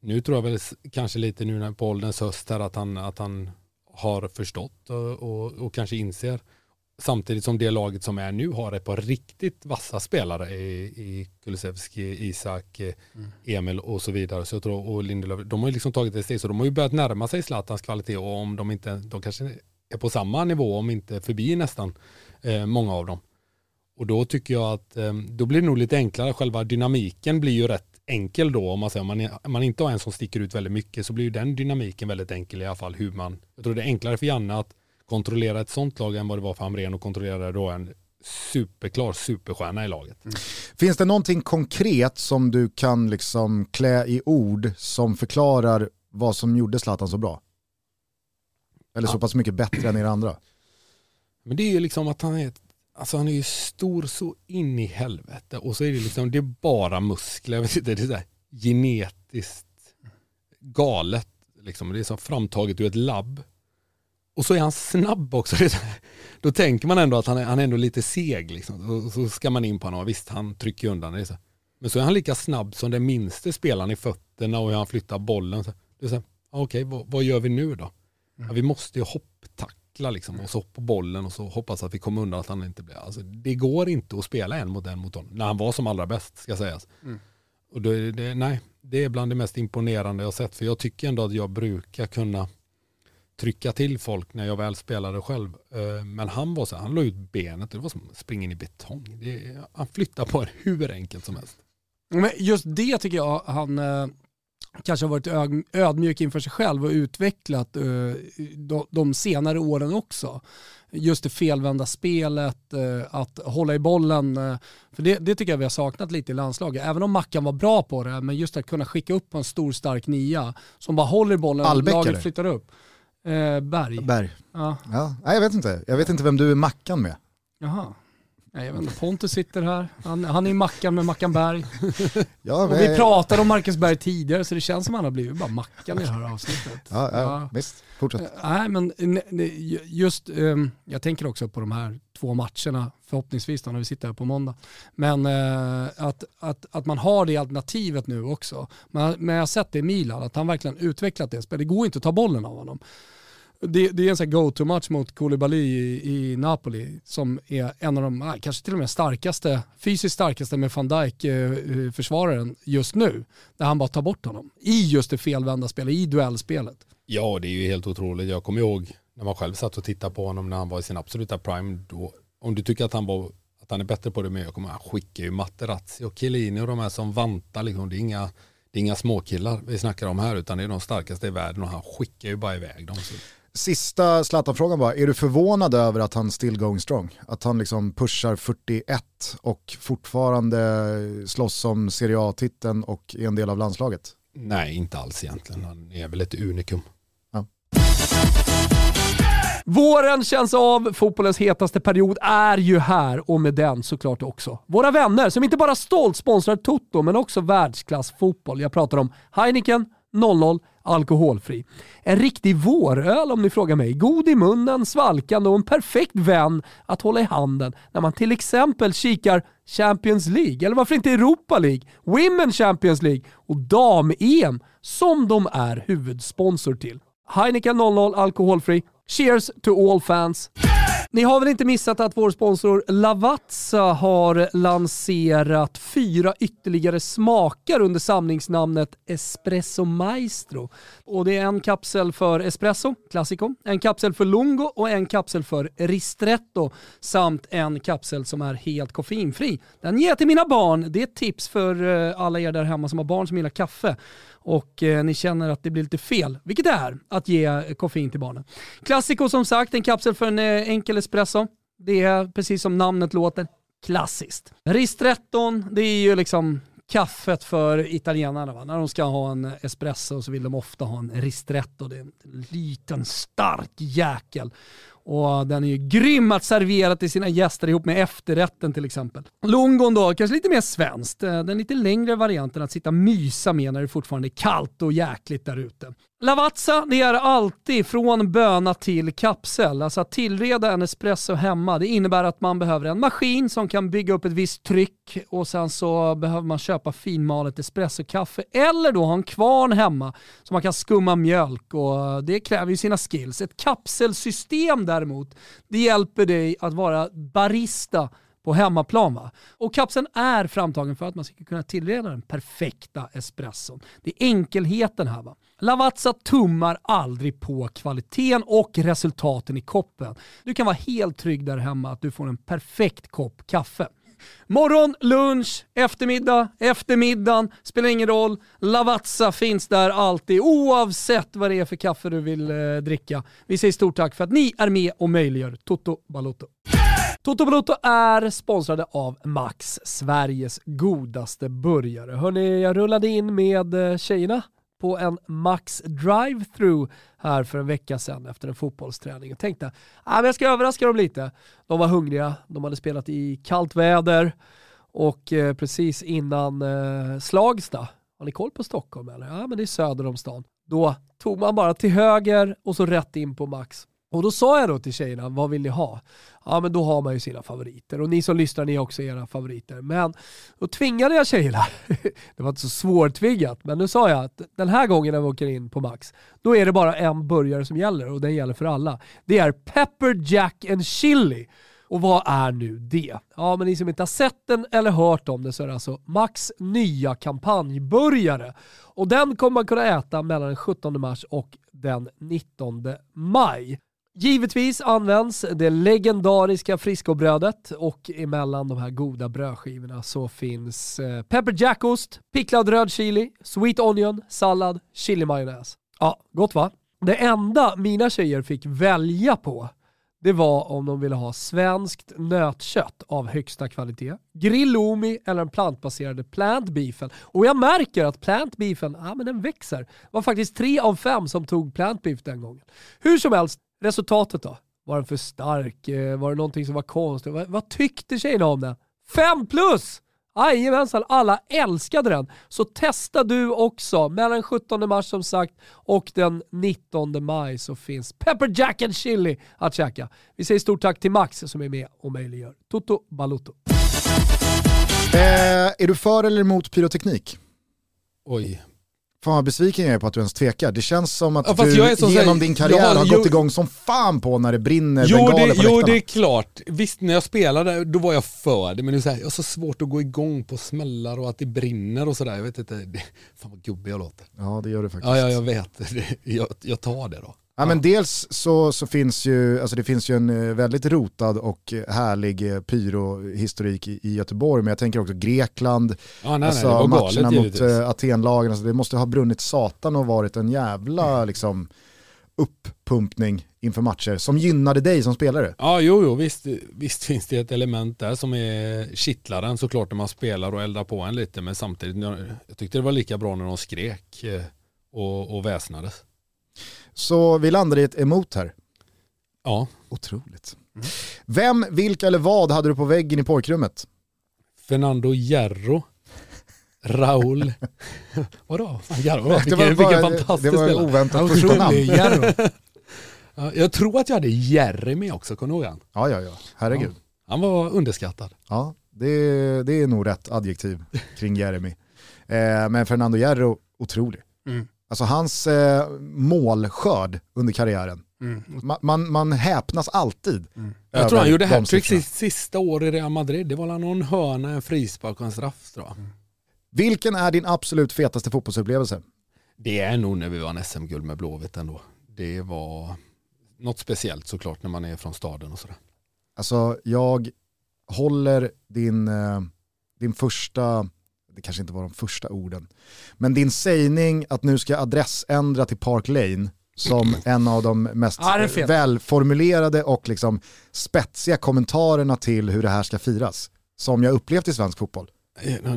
Speaker 2: Nu tror jag väl kanske lite nu på ålderns höst här att han, att han har förstått och, och, och kanske inser Samtidigt som det laget som är nu har ett par riktigt vassa spelare i, i Kulusevski, Isak, mm. Emil och så vidare. Så jag tror, och Lindelöf, de har ju liksom tagit ett steg så de har ju börjat närma sig Zlatans kvalitet och om de inte, de kanske är på samma nivå, om inte förbi nästan eh, många av dem. Och då tycker jag att eh, då blir det nog lite enklare. Själva dynamiken blir ju rätt enkel då. Om man, säger, om man, om man inte har en som sticker ut väldigt mycket så blir ju den dynamiken väldigt enkel i alla fall. Hur man, jag tror det är enklare för Janne att kontrollera ett sånt lag än vad det var för Hamrén att kontrollera då en superklar superstjärna i laget. Mm.
Speaker 1: Finns det någonting konkret som du kan liksom klä i ord som förklarar vad som gjorde Zlatan så bra? Eller så pass mycket bättre än er andra?
Speaker 2: Men det är ju liksom att han är, alltså han är ju stor så in i helvete och så är det liksom, det är bara muskler, vet inte, det är så genetiskt galet. Liksom. Det är så framtaget ur ett labb. Och så är han snabb också. Då tänker man ändå att han är, han är ändå lite seg. Liksom. Och så ska man in på honom. Visst, han trycker undan det. Så. Men så är han lika snabb som den minste spelaren i fötterna och hur han flyttar bollen. Så. Det är så, okej, vad, vad, gör vi nu då? Ja, vi måste ju hopptackla liksom, och så hoppa bollen och så hoppas att vi kommer undan att han inte blir... Alltså, det går inte att spela en mot en mot honom. När han var som allra bäst, ska sägas. Mm. Och då det, nej, det är bland det mest imponerande jag sett. För jag tycker ändå att jag brukar kunna trycka till folk när jag väl spelade själv. Eh, men han var så han la ut benet, det var som att springa in i betong. Det, han flyttade på det hur enkelt som helst.
Speaker 3: Men just det tycker jag han eh, kanske har varit ödmjuk inför sig själv och utvecklat eh, de senare åren också. Just det felvända spelet, att hålla i bollen. För det, det, tycker jag vi har saknat lite i landslaget. Även om Mackan var bra på det, men just att kunna skicka upp en stor stark nia som bara håller i bollen och laget flyttar upp. Eh, Berg.
Speaker 1: Berg. Ja. Ja. Nej, jag vet inte. Jag vet inte vem du är Mackan med.
Speaker 3: Jaha. Nej, jag vet inte. Pontus sitter här. Han, han är Mackan med Mackan Berg. ja, och vi pratade om Marcus Berg tidigare så det känns som att han har blivit bara Mackan i det här avsnittet.
Speaker 1: Ja, ja, ja. visst. Fortsätt. Eh,
Speaker 3: nej, men just, um, jag tänker också på de här två matcherna, förhoppningsvis när vi sitter här på måndag. Men uh, att, att, att man har det alternativet nu också. Men, men jag har sett det i Milan, att han verkligen utvecklat det. Det går inte att ta bollen av honom det, det, är en sån go-to-match mot Koulibaly i, i, Napoli som är en av de, kanske till och med starkaste, fysiskt starkaste med van Dijk eh, eh, försvararen just nu. Där han bara tar bort honom i just det felvända spelet, i duellspelet.
Speaker 2: Ja, det är ju helt otroligt. Jag kommer ihåg när man själv satt och tittade på honom när han var i sin absoluta prime. Då, om du tycker att han, var, att han är bättre på det, men jag kommer han skickar ju Materazzi och Chiellini och de här som vantar. Liksom. Det är inga det är inga småkillar vi snackar om här utan det är de starkaste i världen och han skickar ju bara iväg dem. Så.
Speaker 1: Sista Zlatan-frågan bara, är du förvånad över att han still going strong? Att han liksom pushar 41 och fortfarande slåss om Serie A-titeln och är en del av landslaget?
Speaker 2: Nej, inte alls egentligen. Han är väl ett unikum. Ja.
Speaker 3: Våren känns av, fotbollens hetaste period är ju här och med den såklart också våra vänner som inte bara stolt sponsrar Toto men också världsklassfotboll. Jag pratar om Heineken 00 alkoholfri. En riktig våröl om ni frågar mig. God i munnen, svalkande och en perfekt vän att hålla i handen när man till exempel kikar Champions League, eller varför inte Europa League, Women Champions League och dam-EM som de är huvudsponsor till. Heineken 00 alkoholfri. Cheers to all fans! Ni har väl inte missat att vår sponsor Lavazza har lanserat fyra ytterligare smaker under samlingsnamnet Espresso Maestro. Och det är en kapsel för espresso, classico, en kapsel för lungo och en kapsel för ristretto samt en kapsel som är helt koffeinfri. Den ger jag till mina barn. Det är ett tips för eh, alla er där hemma som har barn som gillar kaffe och eh, ni känner att det blir lite fel, vilket det är, att ge koffein till barnen. Classico som sagt, en kapsel för en eh, enkel espresso. Det är precis som namnet låter, klassiskt. Ristretton, det är ju liksom kaffet för italienarna. Va? När de ska ha en espresso så vill de ofta ha en ristretto. Det är en liten stark jäkel. Och den är ju grym att servera till sina gäster ihop med efterrätten till exempel. Lungon då, kanske lite mer svenskt. Eh, den lite längre varianten att sitta och mysa med när det fortfarande är kallt och jäkligt där ute. Lavazza, det är alltid från böna till kapsel. Alltså att tillreda en espresso hemma, det innebär att man behöver en maskin som kan bygga upp ett visst tryck och sen så behöver man köpa finmalet espressokaffe eller då ha en kvarn hemma så man kan skumma mjölk och det kräver ju sina skills. Ett kapselsystem däremot, det hjälper dig att vara barista på hemmaplan. Va? Och kapseln är framtagen för att man ska kunna tillreda den perfekta espresson. Det är enkelheten här. Va? Lavazza tummar aldrig på kvaliteten och resultaten i koppen. Du kan vara helt trygg där hemma att du får en perfekt kopp kaffe. Morgon, lunch, eftermiddag, eftermiddagen, spelar ingen roll. Lavazza finns där alltid oavsett vad det är för kaffe du vill eh, dricka. Vi säger stort tack för att ni är med och möjliggör Toto Balotto. Toto Balotto är sponsrade av Max, Sveriges godaste burgare. Hörni, jag rullade in med eh, tjejerna på en Max drive-through här för en vecka sedan efter en fotbollsträning och tänkte ah, att jag ska överraska dem lite. De var hungriga, de hade spelat i kallt väder och eh, precis innan eh, Slagsta, har ni koll på Stockholm eller? Ja men det är söder om stan. Då tog man bara till höger och så rätt in på Max. Och då sa jag då till tjejerna, vad vill ni ha? Ja men då har man ju sina favoriter och ni som lyssnar ni har också era favoriter. Men då tvingade jag tjejerna, det var inte så svårtvingat, men nu sa jag att den här gången när vi åker in på Max, då är det bara en burgare som gäller och den gäller för alla. Det är Pepper Jack and Chili. Och vad är nu det? Ja, men ni som inte har sett den eller hört om det så är det alltså Max nya kampanjburgare. Och den kommer man kunna äta mellan den 17 mars och den 19 maj. Givetvis används det legendariska friskobrödet och emellan de här goda brödskivorna så finns eh, pepper jackost, picklad röd chili, sweet onion, sallad, chili majonnäs. Ja, gott va? Det enda mina tjejer fick välja på det var om de ville ha svenskt nötkött av högsta kvalitet, grillomi eller den plantbaserade plant beefen. Och jag märker att plant beefen, ja men den växer. Det var faktiskt tre av fem som tog plant beef den gången. Hur som helst, Resultatet då? Var den för stark? Eh, var det någonting som var konstigt? Vad, vad tyckte tjejerna om den? Fem plus! Jajamensan, alla älskade den. Så testa du också. Mellan 17 mars som sagt och den 19 maj så finns Pepper Jack and Chili att käka. Vi säger stort tack till Max som är med och möjliggör Toto Balutto.
Speaker 1: Eh, är du för eller emot pyroteknik?
Speaker 2: Oj,
Speaker 1: Fan vad besviken jag är på att du ens tvekar. Det känns som att ja, du som genom din karriär har, har gått igång som fan på när det brinner
Speaker 2: jo,
Speaker 1: bengaler
Speaker 2: det,
Speaker 1: på
Speaker 2: Jo det är klart. Visst när jag spelade då var jag för det men det är så här, jag har så svårt att gå igång på smällar och att det brinner och sådär. Jag vet inte, det, fan vad gubbig jag låter.
Speaker 1: Ja det gör du faktiskt.
Speaker 2: Ja, ja jag vet. Jag, jag tar det då.
Speaker 1: Ja, men dels så, så finns ju, alltså det finns ju en eh, väldigt rotad och härlig eh, pyrohistorik i, i Göteborg, men jag tänker också Grekland,
Speaker 2: ja, nej,
Speaker 1: alltså
Speaker 2: nej,
Speaker 1: matcherna
Speaker 2: galet,
Speaker 1: mot uh, Atenlagen, alltså det måste ha brunnit satan och varit en jävla liksom, uppumpning inför matcher som gynnade dig som spelare.
Speaker 2: Ja, jo, jo visst, visst finns det ett element där som är kittlaren såklart när man spelar och eldar på en lite, men samtidigt, jag tyckte det var lika bra när de skrek och, och väsnades.
Speaker 1: Så vi landade i ett emot här.
Speaker 2: Ja.
Speaker 1: Otroligt. Mm. Vem, vilka eller vad hade du på väggen i pojkrummet?
Speaker 2: Fernando Hierro. Raul. Vadå? Jarro, vilken,
Speaker 1: det var,
Speaker 2: vilken fantastisk
Speaker 1: Det var oväntat första namn.
Speaker 2: jag tror att jag hade Jeremy också, kommer du ihåg han?
Speaker 1: Ja, ja, ja. Herregud. Ja.
Speaker 2: Han var underskattad.
Speaker 1: Ja, det, det är nog rätt adjektiv kring Jeremy. Eh, men Fernando Hierro, otrolig. Mm. Alltså hans eh, målskörd under karriären. Mm. Man, man, man, häpnas alltid.
Speaker 2: Mm. Jag tror han gjorde hattrick sitt sista år i Real Madrid. Det var någon hörna, en frispark och en straff tror jag. Mm.
Speaker 1: Vilken är din absolut fetaste fotbollsupplevelse?
Speaker 2: Det är nog när vi vann SM-guld med Blåvitt ändå. Det var något speciellt såklart när man är från staden och sådär.
Speaker 1: Alltså jag håller din, eh, din första det kanske inte var de första orden. Men din sägning att nu ska adressändra till Park Lane som en av de mest ja, välformulerade och liksom spetsiga kommentarerna till hur det här ska firas. Som jag upplevt i svensk fotboll.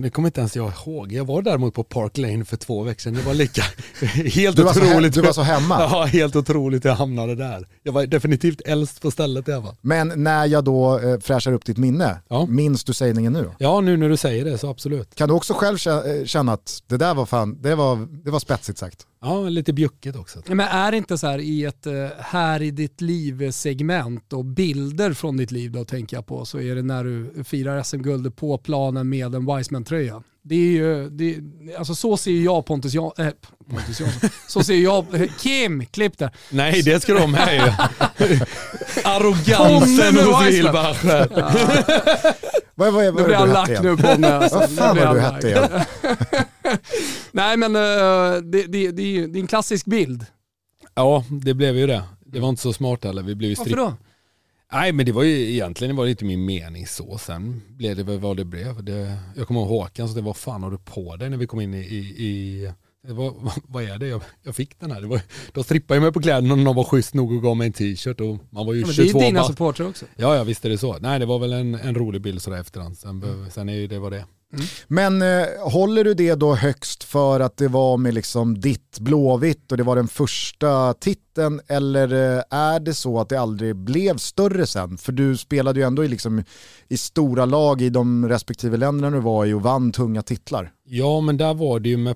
Speaker 2: Det kommer inte ens jag ihåg. Jag var däremot på Park Lane för två veckor sedan. Det var lika, helt du var otroligt.
Speaker 1: Så, du var så hemma?
Speaker 2: Ja, helt otroligt jag hamnade där. Jag var definitivt äldst på stället jag var.
Speaker 1: Men när jag då eh, fräschar upp ditt minne, ja. minns du sägningen nu?
Speaker 2: Ja, nu när du säger det så absolut.
Speaker 1: Kan du också själv eh, känna att det där var fan, det var, det var spetsigt sagt?
Speaker 2: Ja, lite bjuckigt också.
Speaker 3: Men är det inte så här i ett eh, här i ditt liv-segment och bilder från ditt liv då tänker jag på så är det när du firar SM-guld på planen med en Wiseman-tröja. Det är ju, det, alltså så ser jag Pontus, Jan, äh, Pontus Jansson, så ser jag, Kim, klipp där.
Speaker 2: Nej det ska de med ju. Arrogansen hos Wilbacher.
Speaker 1: Vad, vad,
Speaker 3: Nu
Speaker 1: vad
Speaker 3: blir
Speaker 1: är
Speaker 3: han
Speaker 1: du
Speaker 3: lack nu
Speaker 1: igen?
Speaker 3: på mig. Alltså.
Speaker 1: Vad
Speaker 3: Nu
Speaker 1: fan
Speaker 3: blir
Speaker 1: var du
Speaker 3: han
Speaker 1: hett
Speaker 3: lack.
Speaker 1: igen?
Speaker 3: Nej men eh, det, det, det, är ju- det är en klassisk bild.
Speaker 2: Ja, det blev ju det. Det var inte så smart heller. Vi blev ju
Speaker 3: Varför då?
Speaker 2: Nej, men det var ju egentligen det var inte min mening så. Sen blev det väl vad det blev. Det, jag kommer ihåg Håkan, så det var fan har du på dig när vi kom in i... i, i var, vad är det? Jag, jag fick den här. Det var, de strippade mig på kläderna och någon var schysst nog och gav mig en t-shirt och man var ju
Speaker 3: Ja, men det är
Speaker 2: 22
Speaker 3: ju dina supportrar också.
Speaker 2: Ja, ja visst är det så. Nej, det var väl en, en rolig bild sådär efterhand. Sen, behöver- sen är ju det vad det är.
Speaker 1: Men eh, håller du det då högst för att det var med liksom ditt Blåvitt och det var den första titeln eller eh, är det så att det aldrig blev större sen? För du spelade ju ändå i, liksom, i stora lag i de respektive länderna du var i och vann tunga titlar.
Speaker 2: Ja, men där var det ju med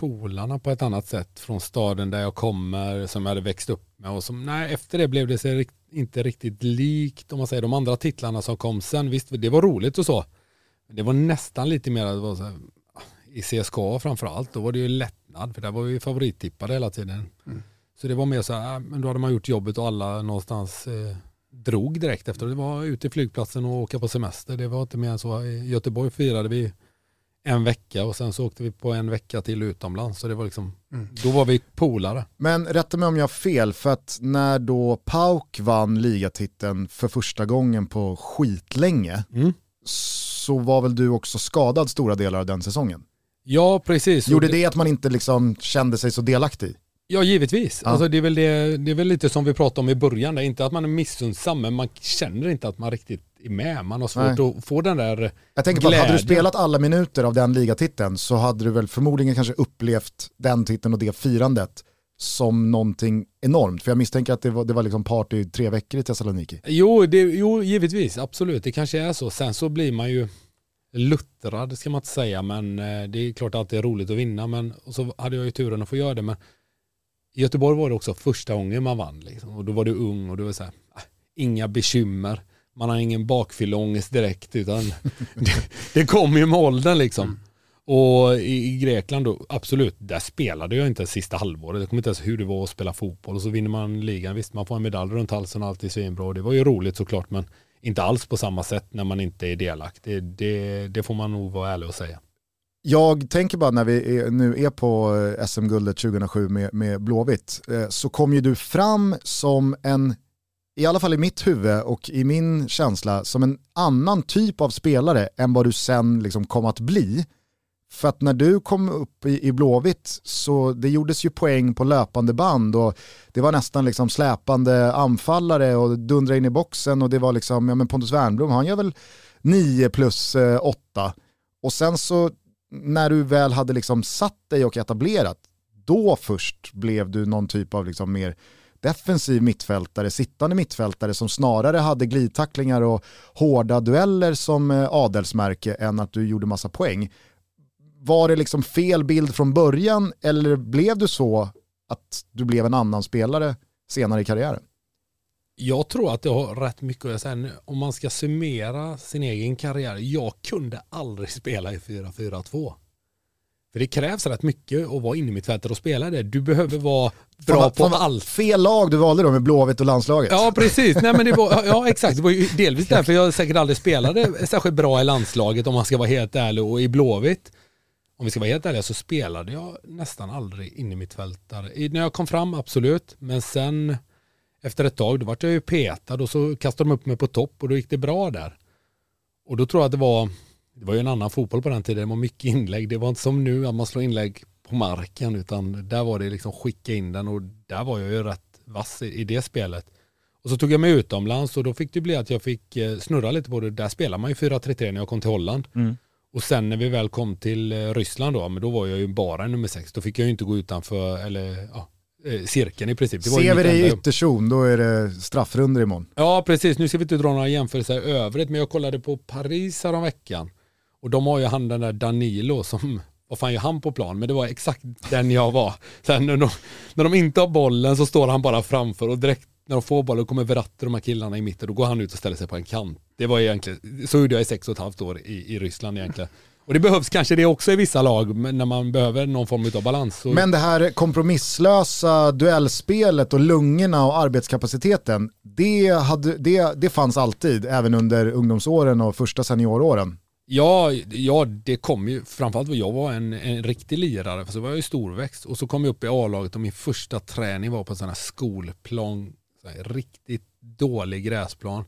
Speaker 2: polarna på ett annat sätt från staden där jag kommer, som jag hade växt upp med. Och som, nej, efter det blev det sig rikt- inte riktigt likt om man säger de andra titlarna som kom sen. Visst, det var roligt och så. Det var nästan lite mer, det var så här, i CSKA framförallt, då var det ju lättnad för där var vi favorittippade hela tiden. Så det var mer så här, äh, men då hade man gjort jobbet och alla någonstans eh, drog direkt efter. Det var ute i flygplatsen och åka på semester. Det var inte mer än så. I Göteborg firade vi en vecka och sen så åkte vi på en vecka till utomlands. Så det var liksom, då var vi polare.
Speaker 1: Men rätta mig om jag har fel, för att när då Pauk vann ligatiteln för första gången på skitlänge
Speaker 2: Mm.
Speaker 1: Så var väl du också skadad stora delar av den säsongen?
Speaker 2: Ja, precis.
Speaker 1: Gjorde det att man inte liksom kände sig så delaktig?
Speaker 2: Ja, givetvis.
Speaker 1: Ja.
Speaker 2: Alltså, det, är väl det, det är väl lite som vi pratade om i början. Inte att man är missunnsam, men man känner inte att man riktigt är med. Man har svårt
Speaker 1: Nej.
Speaker 2: att få den där
Speaker 1: Jag tänker på att hade du
Speaker 2: Glädjen.
Speaker 1: spelat alla minuter av den ligatiteln så hade du väl förmodligen kanske upplevt den titeln och det firandet som någonting enormt. För jag misstänker att det var, det var liksom party i tre veckor i Thessaloniki.
Speaker 2: Jo, det, jo, givetvis. Absolut. Det kanske är så. Sen så blir man ju luttrad ska man inte säga, men eh, det är klart att det är roligt att vinna. Men och så hade jag ju turen att få göra det. Men i Göteborg var det också första gången man vann. Liksom. Och då var du ung och du var så här, ah, inga bekymmer. Man har ingen bakfylleångest direkt, utan det, det kommer ju med åldern liksom. Och i, Grekland då, absolut, där spelade jag inte sista halvåret. Jag kommer inte ens hur det var att spela fotboll. Och så vinner man ligan. Visst, man får en medalj runt halsen och allt är svinbra. Och det var ju roligt såklart, men inte alls på samma sätt när man inte är delaktig. Det, det får man nog vara ärlig och säga.
Speaker 1: Jag tänker bara när vi är, nu är på eh, SM-guldet 2007 med, med Blåvitt, eh, så kom ju du fram som en, i alla fall i mitt huvud och i min känsla, som en annan typ av spelare än vad du sen liksom kom att bli. För att när du kom upp i, i Blåvitt så det gjordes ju poäng på löpande band och det var nästan liksom släpande anfallare och dundra in i boxen och det var liksom, ja men Pontus Wernbloom, han gör väl 9 plus eh, 8. Och sen så när du väl hade liksom satt dig och etablerat, då först blev du någon typ av liksom mer defensiv mittfältare, sittande mittfältare som snarare hade glidtacklingar och hårda dueller som eh, adelsmärke än att du gjorde massa poäng. Var det liksom fel bild från början eller blev du så att du blev en annan spelare senare i karriären?
Speaker 2: Jag tror att det har rätt mycket att säga. Om man ska summera sin egen karriär. Jag kunde aldrig spela i 4-4-2. För det krävs rätt mycket att vara inne i mitt fält och spela det. Du behöver vara bra
Speaker 1: Fan,
Speaker 2: på
Speaker 1: fan,
Speaker 2: allt.
Speaker 1: Fel lag du valde då med Blåvitt och landslaget.
Speaker 2: Ja, precis. Nej, men det var, ja, exakt. Det var ju delvis därför jag säkert aldrig spelade särskilt bra i landslaget om man ska vara helt ärlig. Och i Blåvitt, om vi ska vara helt ärliga, så spelade jag nästan aldrig in i mitt fält där. I- När jag kom fram, absolut. Men sen efter ett tag, då vart jag ju petad och så kastade de upp mig på topp och då gick det bra där. Och då tror jag att det var, det var ju en annan fotboll på den tiden. Det var mycket inlägg. Det var inte som nu att man slår inlägg på marken utan där var det liksom skicka in den och där var jag ju rätt vass i, i det spelet. Och så tog jag mig utomlands och då fick det bli att jag fick eh, snurra lite på det. Där spelar man ju 4-3-3 när jag kom till Holland.
Speaker 1: Mm.
Speaker 2: Och sen när vi väl kom till eh, Ryssland då, men då var jag ju bara nummer sex. Då fick jag ju inte gå utanför, eller ja, eh, cirkeln i princip. Det
Speaker 1: Ser vi dig i ytterzon, då är det straffrunder imorgon.
Speaker 2: Ja, precis. Nu ska vi inte dra några jämförelser i övrigt, men jag kollade på Paris veckan. Och de har ju han den där Danilo som, vad fan gör han på plan? Men det var exakt den jag var. Sen när de, när de inte har bollen så står han bara framför och direkt när de får bollen kommer Verratti de här killarna i mitten, då går han ut och ställer sig på en kant. Det var egentligen, så gjorde jag i sex och ett halvt år i, i Ryssland egentligen. Och det behövs kanske det också i vissa lag när man behöver någon form av balans. Så...
Speaker 1: Men det här kompromisslösa duellspelet och lungorna och arbetskapaciteten, det, hade, det, det fanns alltid, även under ungdomsåren och första senioråren.
Speaker 2: Ja, ja, det kom ju, framförallt var jag var en, en riktig lirare, för så var jag ju storväxt och så kom jag upp i A-laget och min första träning var på en sån här skolplan, här, riktigt dålig gräsplan.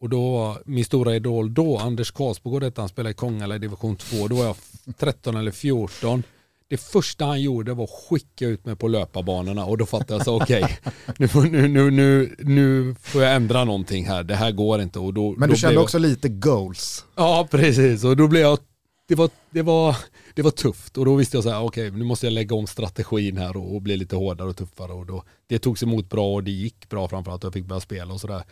Speaker 2: Och då var min stora idol då, Anders Karlsbogård detta, han spelade i Kongala i division 2, då var jag 13 eller 14. Det första han gjorde var att skicka ut mig på löparbanorna och då fattade jag så okej, okay, nu, nu, nu, nu, får jag ändra någonting här, det här går inte. Och då,
Speaker 1: Men du
Speaker 2: då
Speaker 1: kände
Speaker 2: jag...
Speaker 1: också lite goals.
Speaker 2: Ja, precis. Och då blev jag, det var, det var, det var tufft och då visste jag så här, ah, okej, okay, nu måste jag lägga om strategin här och, och, bli lite hårdare och tuffare och då, det togs emot bra och det gick bra framförallt och jag fick börja spela och sådär.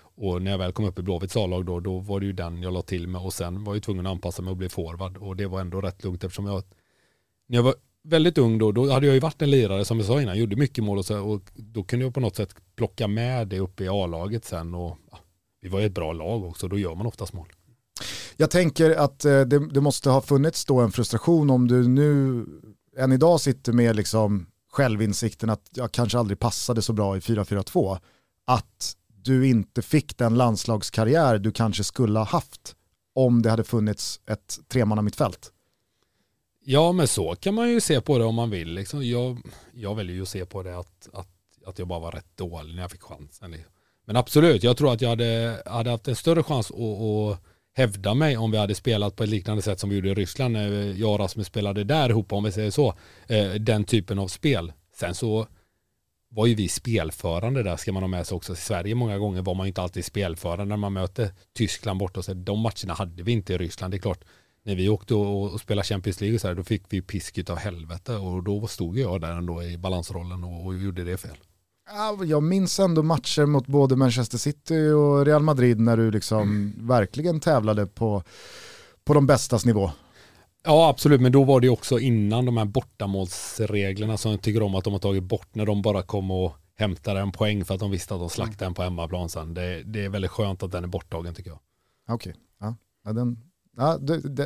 Speaker 2: Och när jag väl kom upp i Blåvitts A-lag då, då var det ju den jag la till med och sen var jag tvungen att anpassa mig och bli forward och det var ändå rätt lugnt eftersom jag, när jag var väldigt ung då, då hade jag ju varit en lirare som jag sa innan, gjorde mycket mål och så och då kunde jag på något sätt plocka med det upp i A-laget sen och ja, vi var ju ett bra lag också, då gör man oftast mål.
Speaker 1: Jag tänker att eh, det, det, måste ha funnits då en frustration om du nu än idag sitter med liksom självinsikten att jag kanske aldrig passade så bra i 4-4-2. Att du inte fick den landslagskarriär du kanske skulle ha haft om det hade funnits ett tremanna mittfält.
Speaker 2: Ja men så kan man ju se på det om man vill. Liksom. Jag, jag väljer ju att se på det att, att, att jag bara var rätt dålig när jag fick chansen. Men absolut, jag tror att jag hade, hade haft en större chans att, att hävda mig om vi hade spelat på ett liknande sätt som vi gjorde i Ryssland när jag och Rasmus spelade där ihop om vi säger så. Eh, den typen av spel. Sen så var ju vi spelförande där ska man ha med sig också. I Sverige många gånger var man ju inte alltid spelförande när man möter Tyskland borta. Så de matcherna hade vi inte i Ryssland. Det är klart, när vi åkte och, spelade Champions League så här, då fick vi pisk av helvete och då stod jag där ändå i balansrollen och, och gjorde det fel.
Speaker 1: Jag minns ändå matcher mot både Manchester City och Real Madrid när du liksom mm. verkligen tävlade på, på de bästas nivå.
Speaker 2: Ja absolut, men då var det också innan de här bortamålsreglerna som jag tycker om att de har tagit bort när de bara kom och hämtade en poäng för att de visste att de slaktade en på hemmaplan sen. Det, det är väldigt skönt att den är borttagen tycker jag.
Speaker 1: Okej, okay. ja, den, ja,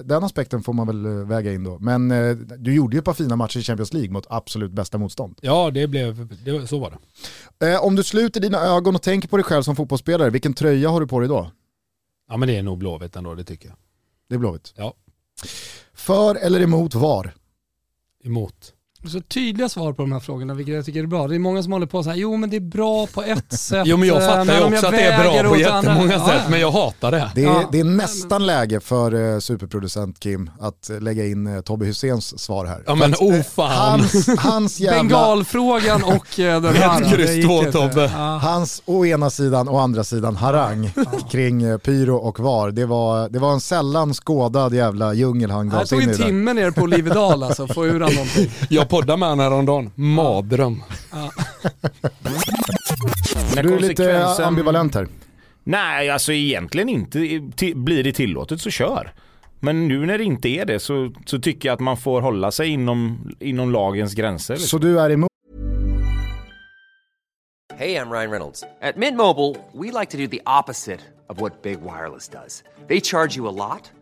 Speaker 1: den aspekten får man väl eh, väga in då. Men eh, du gjorde ju ett par fina matcher i Champions League mot absolut bästa motstånd.
Speaker 2: Ja, det blev, det, så var det.
Speaker 1: Eh, om du sluter dina ögon och tänker på dig själv som fotbollsspelare, vilken tröja har du på dig då?
Speaker 2: Ja men det är nog Blåvitt ändå, det tycker jag.
Speaker 1: Det är Blåvitt?
Speaker 2: Ja.
Speaker 1: För eller emot VAR?
Speaker 2: Emot.
Speaker 3: Så tydliga svar på de här frågorna, vilket jag tycker är bra. Det är många som håller på så här, jo men det är bra på ett sätt.
Speaker 2: jo men jag fattar ju också att det är bra på jättemånga sätt, ja, men jag hatar det.
Speaker 1: Det är, ja. det är nästan läge för uh, superproducent Kim att lägga in Tobbe Husseins svar här.
Speaker 2: Ja men oh fan.
Speaker 1: Hans, hans jävla...
Speaker 3: Bengalfrågan och den här.
Speaker 2: Ett kryss två Tobbe.
Speaker 1: Hans å ena sidan och andra sidan harang kring pyro och VAR. Det var, det var en sällan skådad jävla djungel han gav sig in i.
Speaker 3: Det tog en timme ner på Olivedal alltså, få ur han någonting.
Speaker 2: Poddade med honom häromdagen. Madröm. Ja.
Speaker 1: du är lite ambivalent här.
Speaker 4: Nej, alltså egentligen inte. Blir det tillåtet så kör. Men nu när det inte är det så, så tycker jag att man får hålla sig inom, inom lagens gränser.
Speaker 1: Liksom. Så du är emot?
Speaker 5: Hej, jag Ryan Reynolds. At Mint Mobile, we like to do the opposite of what Big Wireless does. They charge you a lot.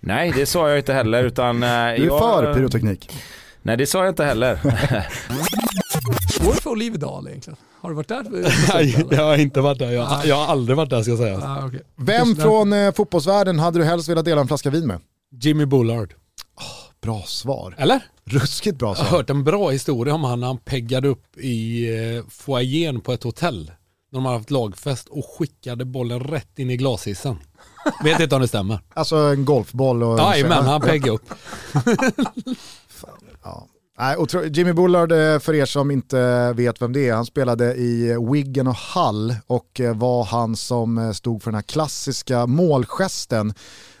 Speaker 4: Nej, det sa jag inte heller. Utan,
Speaker 1: eh, du är jag, för pyroteknik.
Speaker 4: Nej, det sa jag inte heller.
Speaker 3: Går det för Olivedal egentligen? Har du varit där?
Speaker 2: Nej, jag har inte varit där. Jag, jag har aldrig varit där ska jag säga.
Speaker 3: Ah, okay.
Speaker 1: Vem från eh, fotbollsvärlden hade du helst velat dela en flaska vin med?
Speaker 2: Jimmy Bullard.
Speaker 1: Oh, bra svar.
Speaker 2: Eller?
Speaker 1: Ruskigt bra svar.
Speaker 2: Jag har hört en bra historia om han när han peggade upp i eh, foajén på ett hotell. När de hade haft lagfest och skickade bollen rätt in i glashissen. Vet inte om det stämmer.
Speaker 1: Alltså en golfboll och...
Speaker 2: Jajamän, han peggade upp.
Speaker 1: ja. Nej, och Jimmy Bullard, eh, för er som inte vet vem det är, han spelade i Wigan och Hull och eh, var han som eh, stod för den här klassiska målgesten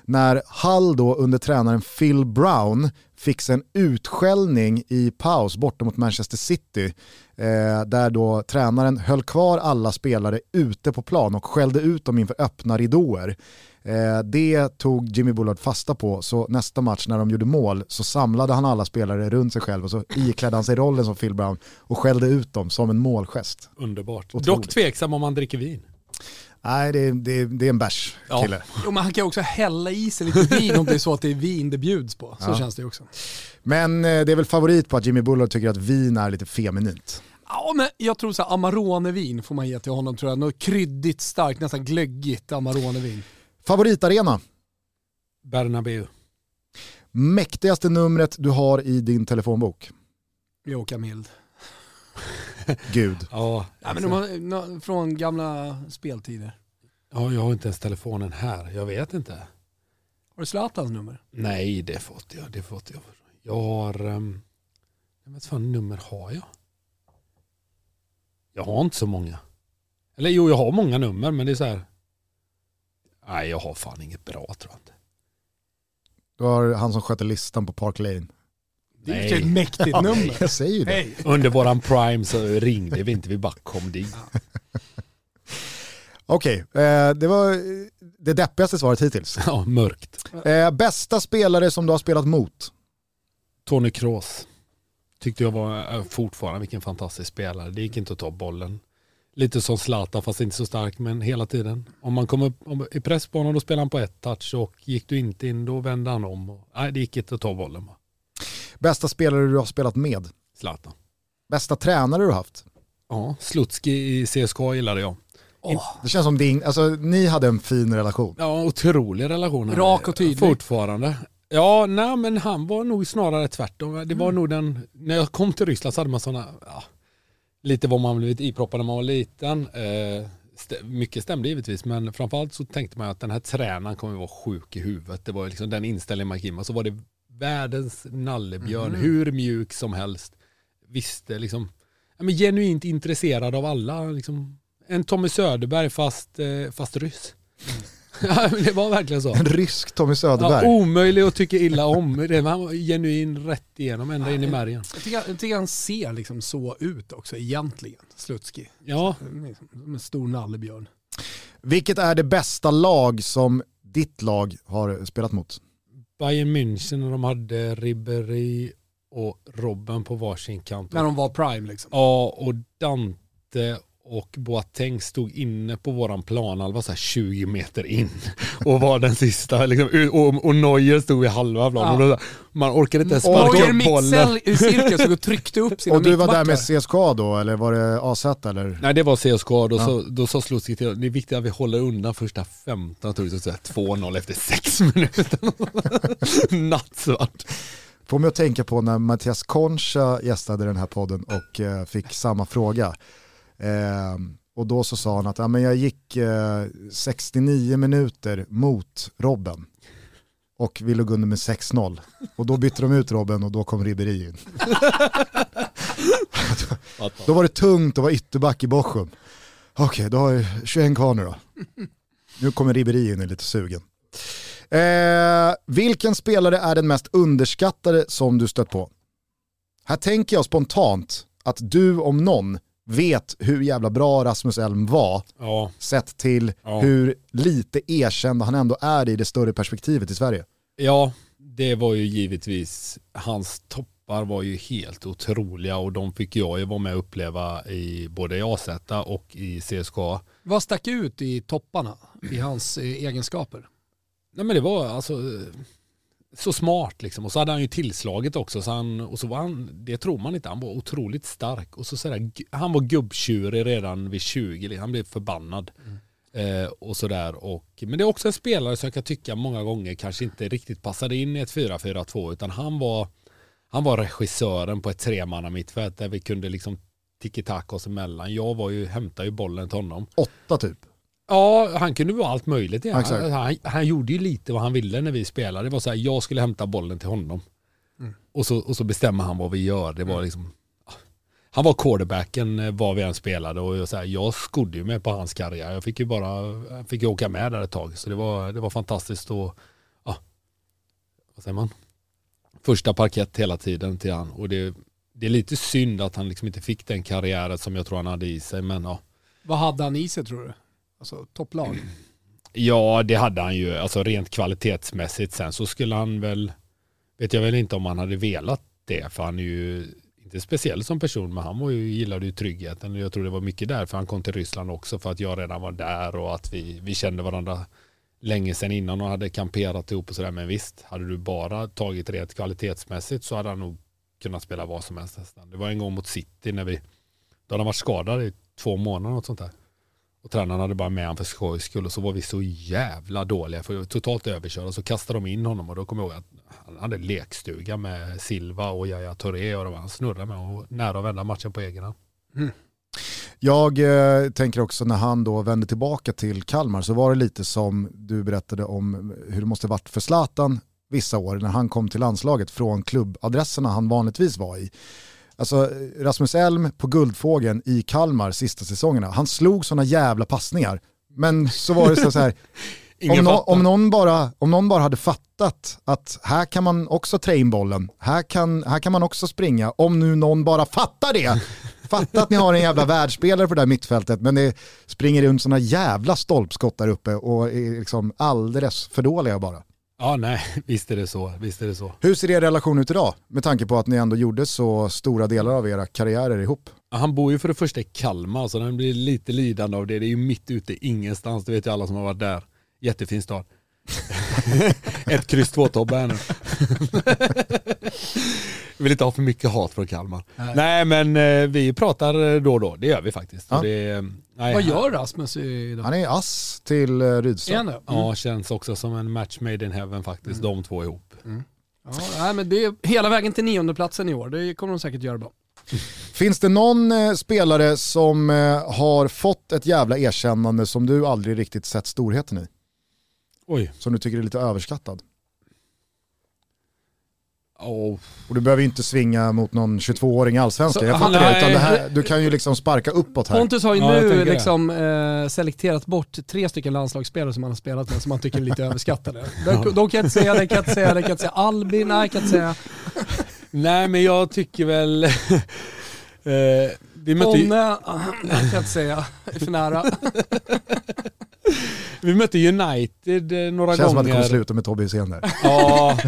Speaker 1: när Hull då under tränaren Phil Brown fick en utskällning i paus borta mot Manchester City. Eh, där då tränaren höll kvar alla spelare ute på plan och skällde ut dem inför öppna ridåer. Eh, det tog Jimmy Bullard fasta på, så nästa match när de gjorde mål så samlade han alla spelare runt sig själv och så iklädde han sig rollen som Phil Brown och skällde ut dem som en målgest.
Speaker 2: Underbart.
Speaker 1: Otroligt.
Speaker 2: Dock tveksam om man dricker vin.
Speaker 1: Nej, det, det, det är en bärs,
Speaker 2: Ja.
Speaker 1: kille.
Speaker 3: Jo, men han kan ju också hälla i sig lite vin om det är så att det är vin det bjuds på. Så
Speaker 1: Ja.
Speaker 3: känns det också.
Speaker 1: Men eh, det är väl favorit på att Jimmy Bullard tycker att vin är lite feminint.
Speaker 3: Ja, men jag tror så här, Amarone-vin får man ge till honom tror jag. Något kryddigt, starkt, nästan glöggigt Amarone-vin.
Speaker 1: Favoritarena?
Speaker 2: Bernabéu.
Speaker 1: Mäktigaste numret du har i din telefonbok?
Speaker 3: Åker mild.
Speaker 1: Gud.
Speaker 2: Ja,
Speaker 3: Ja, men de har, nå- från gamla speltider.
Speaker 2: ja, jag har inte ens telefonen här. Jag vet inte.
Speaker 3: Har du Zlatans nummer?
Speaker 2: Nej, det får inte jag. Det inte jag. Jag har... Um, jag vet fan nummer har jag? Jag har inte så många. Eller jo, jag har många nummer, men det är så här. Nej, jag har fan inget bra tror jag inte.
Speaker 1: Du har han som sköter listan på Park Lane.
Speaker 3: Det är ju ett mäktigt nummer.
Speaker 1: Jag säger ju det.
Speaker 2: Under våran prime så ringde vi inte, vi bara kom dit.
Speaker 1: Okej, eh, det var eh, det deppigaste svaret hittills.
Speaker 2: Ja, mörkt.
Speaker 1: Eh, bästa spelare som du har spelat mot?
Speaker 2: Tony Kroos. Tyckte jag var äh, fortfarande vilken fantastisk spelare. Det gick inte att ta bollen. Lite som Zlatan fast inte så stark men hela tiden. Om man kom upp om, i press på honom då spelade han på ett touch och gick du inte in då vände han om. Och, nej det gick inte att ta bollen bara.
Speaker 1: Bästa spelare du har spelat med?
Speaker 2: Zlatan.
Speaker 1: Bästa tränare du har haft?
Speaker 2: Ja, Slutski i CSKA gillade jag.
Speaker 1: Det känns som din, alltså ni hade en fin relation.
Speaker 2: Ja, otrolig relation.
Speaker 3: Rak och tydlig.
Speaker 2: Fortfarande. Ja, nej men han var nog snarare tvärtom. Det var nog den, när jag kom till Ryssland så hade man sådana, ja, lite vad man blivit iproppad när man var liten. Eh, st- mycket stämde givetvis, men framförallt så tänkte man att den här tränaren kommer vara sjuk i huvudet. Det var ju liksom den inställningen man gick in med. Så var det världens nallebjörn, hur mjuk som helst. Visste liksom, ja, men genuint intresserad av alla. Liksom, en Tommy Söderberg fast, eh, fast ryss. Ja, men det var verkligen så.
Speaker 1: En rysk Tommy
Speaker 2: Ja,
Speaker 1: Söderberg.
Speaker 2: omöjlig att tycka illa om. Det var genuin rätt igenom, ända in i märgen.
Speaker 3: Jag tycker, jag tycker han ser liksom så ut också egentligen, Slutski.
Speaker 2: Ja,
Speaker 3: Som en stor nallebjörn.
Speaker 1: Vilket är det bästa lag som ditt lag har spelat mot?
Speaker 2: Bayern München när de hade Ribéry och Robben på varsin kant.
Speaker 3: När de var prime liksom.
Speaker 2: Ja, och Dante och Boateng stod inne på våran planhalva så här 20 meter in och var den sista. Liksom, och, och Neuer stod vid halva planen.
Speaker 3: Ja.
Speaker 2: Man orkade inte ens
Speaker 1: Och-
Speaker 2: sparka
Speaker 3: Neuer
Speaker 2: upp bollen.
Speaker 3: mixel i cirkel så och tryckte upp sina
Speaker 1: Och du var där med CSKA då, eller var det AZ eller?
Speaker 2: Nej det var CSKA, då,
Speaker 1: Ja.
Speaker 2: så, då sa Slutski till det är viktigt att vi håller undan första 15, tror jag, så att säga 2-0 efter 6 minuter. Nattsvart.
Speaker 1: Får mig att tänka på när Mattias Concha gästade den här podden och eh, fick samma fråga. Eh, och då så sa han att ja, men jag gick eh, 69 minuter mot Robben och vi låg under med 6-0. Och då bytte de ut Robben och då kom Ribéry in. Då var det tungt att vara ytterback i Bochum. Okej, då har jag 21 kvar nu då. Nu kommer Ribéry in och är lite sugen. Eh, vilken spelare är den mest underskattade som du stött på? Här tänker jag spontant att du om någon vet hur jävla bra Rasmus Elm var
Speaker 2: Ja,
Speaker 1: sett till
Speaker 2: Ja.
Speaker 1: hur lite erkänd han ändå är i det större perspektivet i Sverige.
Speaker 2: ja, det var ju givetvis, hans toppar var ju helt otroliga och de fick jag ju vara med och uppleva i både i AZ och i CSKA.
Speaker 3: Vad stack ut i topparna i hans eh, egenskaper?
Speaker 2: Nej men det var alltså så smart liksom. Och så hade han ju tillslaget också. Så han, och så var han, det tror man inte, han var otroligt stark. Och så sådär, han var gubbtjurig redan vid 20, han blev förbannad. Eh, och sådär. Och, men det är också en spelare som jag kan tycka många gånger kanske inte riktigt passade in i ett 4-4-2 utan han var, han var regissören på ett tremanna mittfält där vi kunde liksom tiki-taka oss emellan. Jag var ju, hämtade ju bollen till honom.
Speaker 1: Åtta typ.
Speaker 2: Ja, han kunde vara allt möjligt. Ja.
Speaker 1: Exakt.
Speaker 2: Han, han gjorde ju lite vad han ville när vi spelade. Det var så här, jag skulle hämta bollen till honom. Och, så, och så bestämmer han vad vi gör. Det var liksom, han var quarterbacken eh, var vi än spelade och jag, så här, jag skodde ju mig på hans karriär. Jag fick ju bara fick ju åka med där ett tag. Så det var, det var fantastiskt. Och, vad säger man, första parkett hela tiden till han. Och det, det är lite synd att han liksom inte fick den karriären som jag tror han hade i sig. Men ja,
Speaker 3: Vad hade han i sig tror du? Alltså topplag?
Speaker 2: Ja, det hade han ju. Alltså rent kvalitetsmässigt. Sen så skulle han väl, vet jag väl inte om han hade velat det, för han är ju inte speciell som person, men han var ju, gillade ju tryggheten. Jag tror det var mycket därför han kom till Ryssland också, för att jag redan var där och att vi, vi kände varandra länge sedan innan och hade kamperat ihop och sådär. Men visst, hade du bara tagit rent kvalitetsmässigt så hade han nog kunnat spela vad som helst nästan. Det var en gång mot City när vi, då hade han varit skadad i två månader och sånt där. Och tränaren hade bara med honom för skojs skull och så var vi så jävla dåliga för vi var totalt överkörda. Så kastade de in honom och då kommer jag ihåg att han hade lekstuga med Silva och Yahya Touré och de han snurrade med och nära att vända matchen på egen hand. Mm.
Speaker 1: Jag eh, tänker också när han då vände tillbaka till Kalmar så var det lite som du berättade om hur det måste varit för Zlatan vissa år när han kom till landslaget från klubbadresserna han vanligtvis var i. Alltså Rasmus Elm på Guldfågeln i Kalmar sista säsongerna, han slog sådana jävla passningar. Men så var det så, så här, om,
Speaker 2: fattar.
Speaker 1: om, någon bara, om någon bara hade fattat att här kan man också trä in bollen, här kan, här kan man också springa, om nu någon bara fattar det. Fatta att ni har en jävla världsspelare på det där mittfältet men det springer runt sådana jävla stolpskott där uppe och är liksom alldeles för dåliga bara.
Speaker 2: Ja, nej, visst är det så. Visst är det så.
Speaker 1: Hur ser er relation ut idag? Med tanke på att ni ändå gjorde så stora delar av era karriärer ihop.
Speaker 2: Han bor ju för det första i Kalmar så den blir lite lidande av det. Det är ju mitt ute ingenstans, det vet ju alla som har varit där. Jättefin stad. Ett kryss två Tobbe här nu. Vill inte ha för mycket hat från Kalmar. Nej, men eh, vi pratar eh, då och då, det gör vi faktiskt.
Speaker 1: Ja.
Speaker 2: Och Det, eh, nej,
Speaker 3: Vad gör Rasmus idag?
Speaker 1: Han är ass till eh,
Speaker 3: Är
Speaker 1: Rydström.
Speaker 3: han det?
Speaker 2: Ja, känns också som en match made in heaven faktiskt, de två ihop.
Speaker 3: Ja, nej, men det är hela vägen till niondeplatsen i år. Det kommer de säkert göra bra.
Speaker 1: Finns det någon eh, spelare som eh, har fått ett jävla erkännande som du aldrig riktigt sett storheten i?
Speaker 2: Oj.
Speaker 1: Som du tycker är lite överskattad?
Speaker 2: Oh.
Speaker 1: Och du behöver ju inte svinga mot någon 22-åring i allsvenskan,
Speaker 3: Så,
Speaker 1: jag fattar det.
Speaker 2: nej,
Speaker 1: Utan det här, du kan ju liksom sparka uppåt här.
Speaker 3: Pontus har ju
Speaker 2: Ja,
Speaker 3: nu liksom, eh, selekterat bort tre stycken landslagsspelare som han har spelat med som han tycker är lite överskattade. De, de kan jag inte säga, det kan jag inte säga, det kan jag inte säga. Albin, nej, kan jag inte säga.
Speaker 2: Nej, men jag tycker väl... eh, vi mötte ju...
Speaker 3: Onne, nej, kan jag inte säga. Är för nära.
Speaker 2: Vi mötte United eh, några
Speaker 1: Känns som att det
Speaker 2: gånger.
Speaker 1: kommer sluta med Tobbe Hysén där.
Speaker 2: Ja,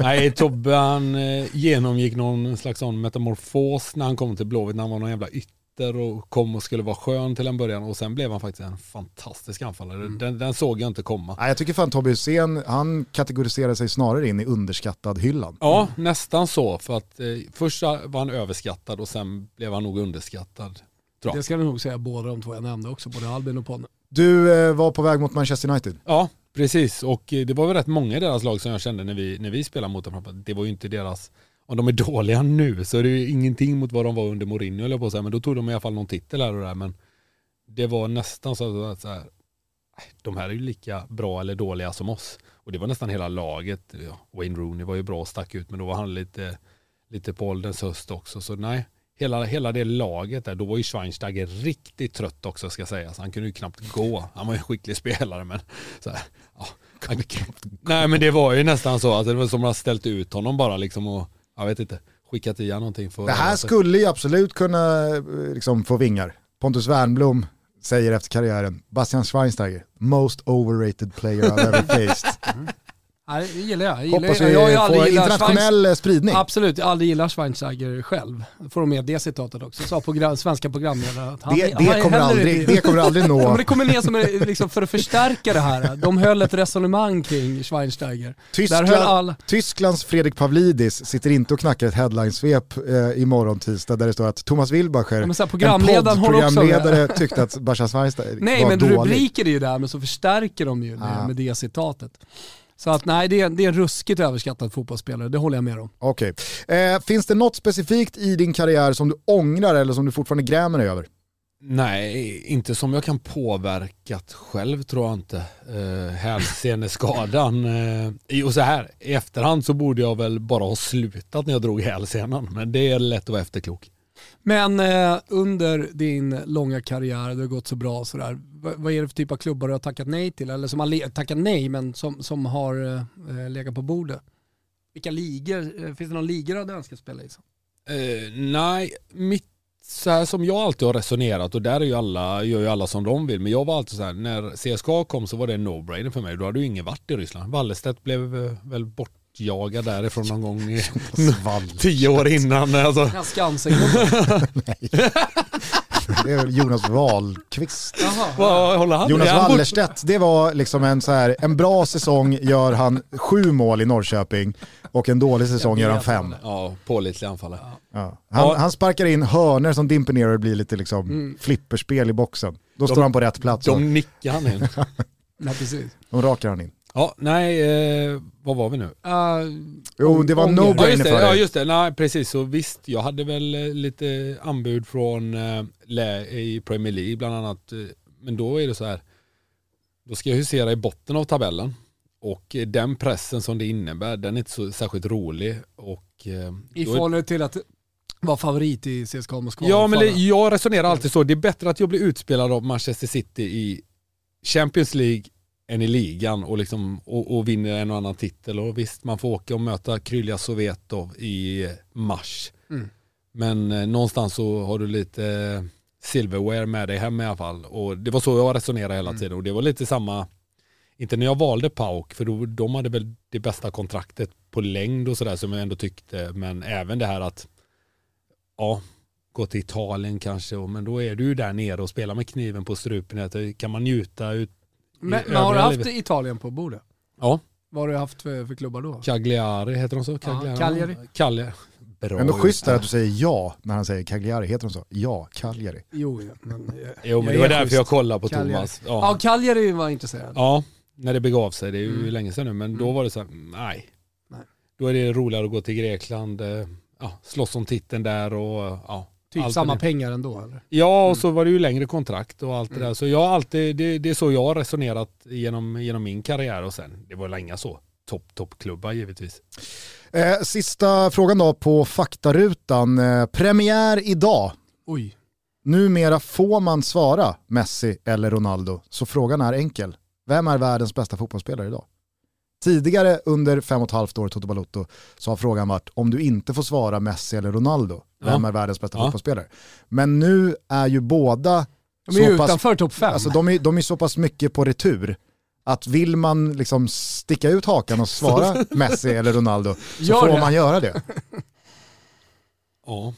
Speaker 2: nej Tobbe han eh, genomgick någon slags sån metamorfos när han kom till Blåvitt när han var någon jävla ytter och kom och skulle vara skön till en början och sen blev han faktiskt en fantastisk anfallare. Den, den såg jag inte komma.
Speaker 1: Nej, jag tycker fan Tobbe Hysén, han kategoriserar sig snarare in i underskattad hyllan.
Speaker 2: Ja, nästan så för att eh, först var han överskattad och sen blev han nog underskattad.
Speaker 3: Det ska jag nog säga båda de två jag nämnde också, både Albin och Ponne.
Speaker 1: Du eh, var på väg mot Manchester United.
Speaker 2: Ja, precis. Och eh, det var väl rätt många i deras lag som jag kände när vi, när vi spelade mot dem. Det var ju inte deras, om de är dåliga nu så är det ju ingenting mot vad de var under Mourinho eller på att säga. Men då tog de i alla fall någon titel här och där. Men det var nästan så att så här, äh, de här är ju lika bra eller dåliga som oss. Och det var nästan hela laget. Wayne Rooney var ju bra och stack ut men då var han lite, lite på ålderns höst också. Så nej, hela, hela det laget där, då var ju Schweinsteiger riktigt trött också ska sägas. Han kunde ju knappt gå. Han var ju en skicklig spelare men så här, ja, han, Nej men det var ju nästan så, alltså, det var som att ha ställt ut honom bara liksom och, jag vet inte, skickat i någonting. För,
Speaker 1: Det här skulle ju absolut kunna eh, liksom, få vingar. Pontus Wernblom säger efter karriären, Bastian Schweinsteiger, most overrated player I've ever faced.
Speaker 3: Nej, det gillar jag. jag gillar,
Speaker 1: Hoppas
Speaker 3: jag,
Speaker 1: vi
Speaker 3: jag aldrig
Speaker 1: får internationell eh, spridning.
Speaker 3: Absolut, jag aldrig gillat Schweinsteiger själv. Får de med det citatet också. Sa program, svenska programledare att han,
Speaker 1: Det,
Speaker 3: han är
Speaker 1: det, kommer
Speaker 3: heller
Speaker 1: aldrig,
Speaker 3: inte-
Speaker 1: det kommer aldrig
Speaker 3: Ja, men
Speaker 1: nå
Speaker 3: det kommer ner som en, liksom, för att förstärka det här. De höll ett resonemang kring Schweinsteiger.
Speaker 1: Tyskland.
Speaker 3: all...
Speaker 1: Tysklands Fredrik Pavlidis sitter inte och knackar ett headlinesvep eh, imorgon tisdag där det står att Thomas Wilbacher,
Speaker 3: Ja, men
Speaker 1: en
Speaker 3: programledaren också med.
Speaker 1: poddprogramledare, tyckte att Bastian Schweinsteiger
Speaker 3: Nej
Speaker 1: var
Speaker 3: men
Speaker 1: dålig.
Speaker 3: rubriker är ju där men så förstärker de ju
Speaker 1: Ah.
Speaker 3: med det citatet. Så att nej, det är, det är en ruskigt överskattad fotbollsspelare, det håller jag med om.
Speaker 1: Okej. Eh, finns det något specifikt i din karriär som du ångrar eller som du fortfarande grämer dig över?
Speaker 2: Nej, inte som jag kan påverkat själv tror jag inte. Uh, hälseneskadan. Uh, och så här, i efterhand så borde jag väl bara ha slutat när jag drog hälsenan. Men det är lätt att vara efterklok.
Speaker 3: Men eh, under din långa karriär, det har gått så bra sådär, vad, vad är det för typ av klubbar du har tackat nej till? Eller som har tackat nej men som, som har eh, legat på bordet? Vilka ligor, eh, finns det någon liga du hade önskat spela i?
Speaker 2: Eh, nej, mitt, så här som jag alltid har resonerat och där är ju alla, gör ju alla som de vill. Men jag var alltid så här, när CSKA kom så var det en no-brainer för mig. Då hade ju ingen varit i Ryssland. Wallestedt blev eh, väl bortjagad därifrån någon gång i tio år innan. Alltså.
Speaker 3: Ja, Skansen.
Speaker 1: Det är Jonas Wahlqvist. Jonas Wallerstedt, det var liksom en, så här, en bra säsong gör han sju mål i Norrköping och en dålig säsong gör han fem.
Speaker 2: Ja, pålitlig anfallare.
Speaker 1: Ja. Han,
Speaker 2: Ja.
Speaker 1: han sparkar in hörner som dimper ner och det blir lite liksom flipperspel i boxen. Då står han på rätt plats och
Speaker 2: De nickar han in.
Speaker 3: Nej, precis.
Speaker 1: de rakar han in.
Speaker 2: Ja, nej, eh, vad var vi nu?
Speaker 3: Uh,
Speaker 1: Jo, det var
Speaker 3: Ånger.
Speaker 1: no-brainer
Speaker 2: Ja
Speaker 1: för
Speaker 2: ja
Speaker 1: dig.
Speaker 2: just det, nej precis. Så visst, jag hade väl eh, lite anbud från eh, i Premier League bland annat. eh, Men då är det så här, då ska jag husera i botten av tabellen. Och eh, den pressen som det innebär, den är inte så särskilt rolig. Och, eh,
Speaker 3: I förhållande till att vara favorit i CSKA Moskva.
Speaker 2: Ja men det, jag resonerar alltid så, det är bättre att jag blir utspelad av Manchester City i Champions League än i ligan och, liksom, och, och vinner en och annan titel. Och visst, man får åka och möta Krylja Sovetov i mars.
Speaker 3: Mm.
Speaker 2: Men eh, någonstans så har du lite eh, silverware med dig hem i alla fall. Och det var så jag resonerade hela tiden. Och det var lite samma, inte när jag valde Pauk, för då, de hade väl det bästa kontraktet på längd och sådär som jag ändå tyckte. Men även det här att, ja, gå till Italien kanske, men då är du ju där nere och spelar med kniven på strupen. Det- Kan man njuta ut
Speaker 3: Men, men har du haft
Speaker 2: livet?
Speaker 3: Italien på bordet?
Speaker 2: Ja,
Speaker 3: Vad har du haft för, för klubbar då?
Speaker 2: Cagliari heter de så? Cagliari.
Speaker 3: Cagliari.
Speaker 2: Cagliari. Bra.
Speaker 1: Ändå schysst
Speaker 2: Ja.
Speaker 1: att du säger ja när han säger Cagliari, heter de så? Ja, Cagliari.
Speaker 3: Jo, ja, men,
Speaker 2: Jo men det var
Speaker 3: är
Speaker 2: därför
Speaker 3: schysst.
Speaker 2: jag kollade på
Speaker 3: Cagliari.
Speaker 2: Thomas.
Speaker 3: Ja,
Speaker 2: Ja.
Speaker 3: Cagliari var intresserad.
Speaker 2: ja, när det begav sig. Det är ju
Speaker 3: Mm.
Speaker 2: länge sedan nu men då var det så här, nej.
Speaker 3: Nej.
Speaker 2: Då är det roligare att gå till Grekland, eh, ja, slåss om titeln där och ja.
Speaker 3: Typ
Speaker 2: allt
Speaker 3: samma pengar ändå eller?
Speaker 2: Ja och så var det ju längre kontrakt och allt det
Speaker 3: Mm.
Speaker 2: där. Så jag alltid, det, det är så jag har resonerat genom, genom min karriär och sen, det var inga så topp, toppklubbar givetvis.
Speaker 1: Eh, sista frågan då på faktarutan. Eh, premiär idag.
Speaker 3: Oj.
Speaker 1: Numera får man svara Messi eller Ronaldo, så frågan är enkel. Vem är världens bästa fotbollsspelare idag? Tidigare under fem och ett halvt år Toto Balotto så har frågan varit om du inte får svara Messi eller Ronaldo, vem
Speaker 2: Ja.
Speaker 1: är världens bästa
Speaker 2: Ja.
Speaker 1: fotbollsspelare? Men nu är ju båda
Speaker 3: De är
Speaker 1: så pass,
Speaker 3: utanför topp fem.
Speaker 1: alltså de är, de är så pass mycket på retur att vill man liksom sticka ut hakan och svara Messi eller Ronaldo så
Speaker 3: Gör
Speaker 1: får
Speaker 3: det.
Speaker 1: man göra det.
Speaker 2: Ja,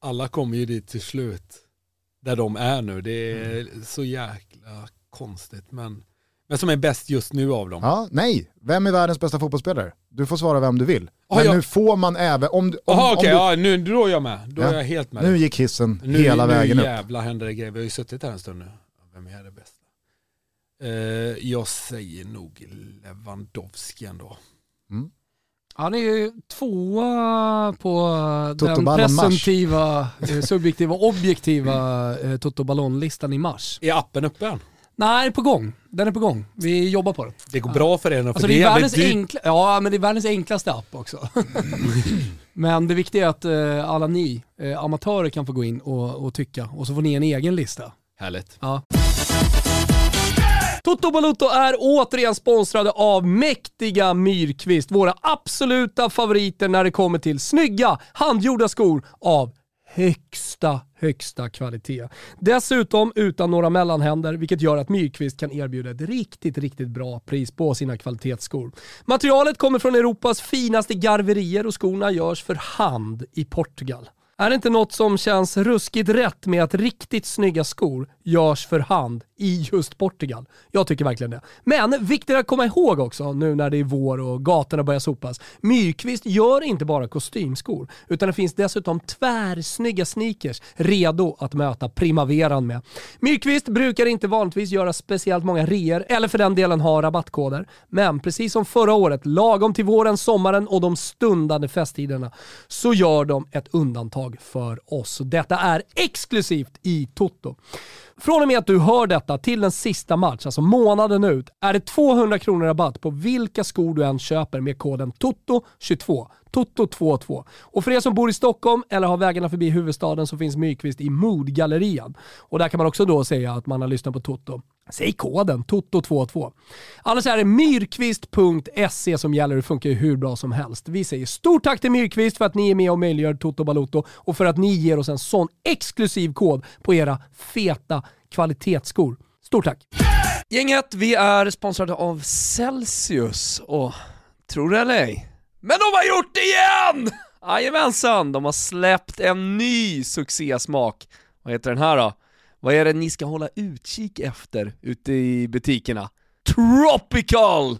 Speaker 2: alla kommer ju dit till slut. Där de är nu. Det är
Speaker 1: Mm.
Speaker 2: så jäkla konstigt. Men, men som är bäst just nu av dem.
Speaker 1: Ja, nej, vem är världens bästa fotbollsspelare? Du får svara vem du vill.
Speaker 2: Ja,
Speaker 1: Men
Speaker 2: jag-
Speaker 1: nu får man även, om, du- om,
Speaker 2: Jaha
Speaker 1: om
Speaker 2: okej,
Speaker 1: du,
Speaker 2: ja, nu, då är jag med. Då
Speaker 1: Ja.
Speaker 2: är jag helt med.
Speaker 1: nu gick hissen
Speaker 2: nu,
Speaker 1: hela
Speaker 2: nu
Speaker 1: vägen upp.
Speaker 2: jävlar händer det grejer. Vi har ju suttit här en stund nu. Vem är det bästa? Eh, jag säger nog Lewandowski ändå.
Speaker 3: Han är ju tvåa på
Speaker 1: Toto
Speaker 3: den presumtiva, eh, subjektiva, objektiva eh, Toto Ballon-listan i mars.
Speaker 2: Är appen uppe än?
Speaker 3: Nej, på gång. Den är på gång. Vi jobbar på den.
Speaker 2: Det går bra för er nu, för
Speaker 3: Alltså
Speaker 2: det
Speaker 3: det,
Speaker 2: är
Speaker 3: världens
Speaker 2: dyrt.
Speaker 3: enkla, ja, men det är världens enklaste app också. men det viktiga är att eh, alla ni eh, amatörer kan få gå in och, och tycka och så får ni en egen lista.
Speaker 2: Härligt.
Speaker 3: Ja. Toto Balutto är återigen sponsrade av mäktiga Myrkvist, våra absoluta favoriter när det kommer till snygga handgjorda skor av högsta, högsta kvalitet. Dessutom utan några mellanhänder, vilket gör att Myrkvist kan erbjuda ett riktigt, riktigt bra pris på sina kvalitetsskor. Materialet kommer från Europas finaste garverier och skorna görs för hand i Portugal. Är det inte något som känns ruskigt rätt med att riktigt snygga skor görs för hand i just Portugal? Jag tycker verkligen det. Men viktigt att komma ihåg också nu när det är vår och gatorna börjar sopas. Myrkvist gör inte bara kostymskor, utan det finns dessutom tvärsnygga sneakers redo att möta primaveran med. Myrkvist brukar inte vanligtvis göra speciellt många reor eller för den delen ha rabattkoder. Men precis som förra året, lagom till våren, sommaren och de stundande festtiderna, så gör de ett undantag för oss. Detta är exklusivt i Toto. Från och med att du hör detta till den sista match, alltså månaden ut, är det 200 kronor rabatt på vilka skor du än köper med koden TOTO22. Toto22. Och för er som bor i Stockholm eller har vägarna förbi huvudstaden så finns Mykvist i Moodgallerian. Och där kan man också då säga att man har lyssnat på Toto. Säg koden TOTO22. Annars är det myrkvist.se som gäller. Det funkar ju hur bra som helst. Vi säger stort tack till Myrkvist för att ni är med och möjliggör Toto Balotto och för att ni ger oss en sån exklusiv kod på era feta kvalitetsskor. Stort tack! Gänget, vi är sponsrade av Celsius och tror det eller ej, men de har gjort det igen! Jajamensan, de har släppt en ny succésmak. Vad heter den här då? Vad är det ni ska hålla utkik efter ute i butikerna? Tropical!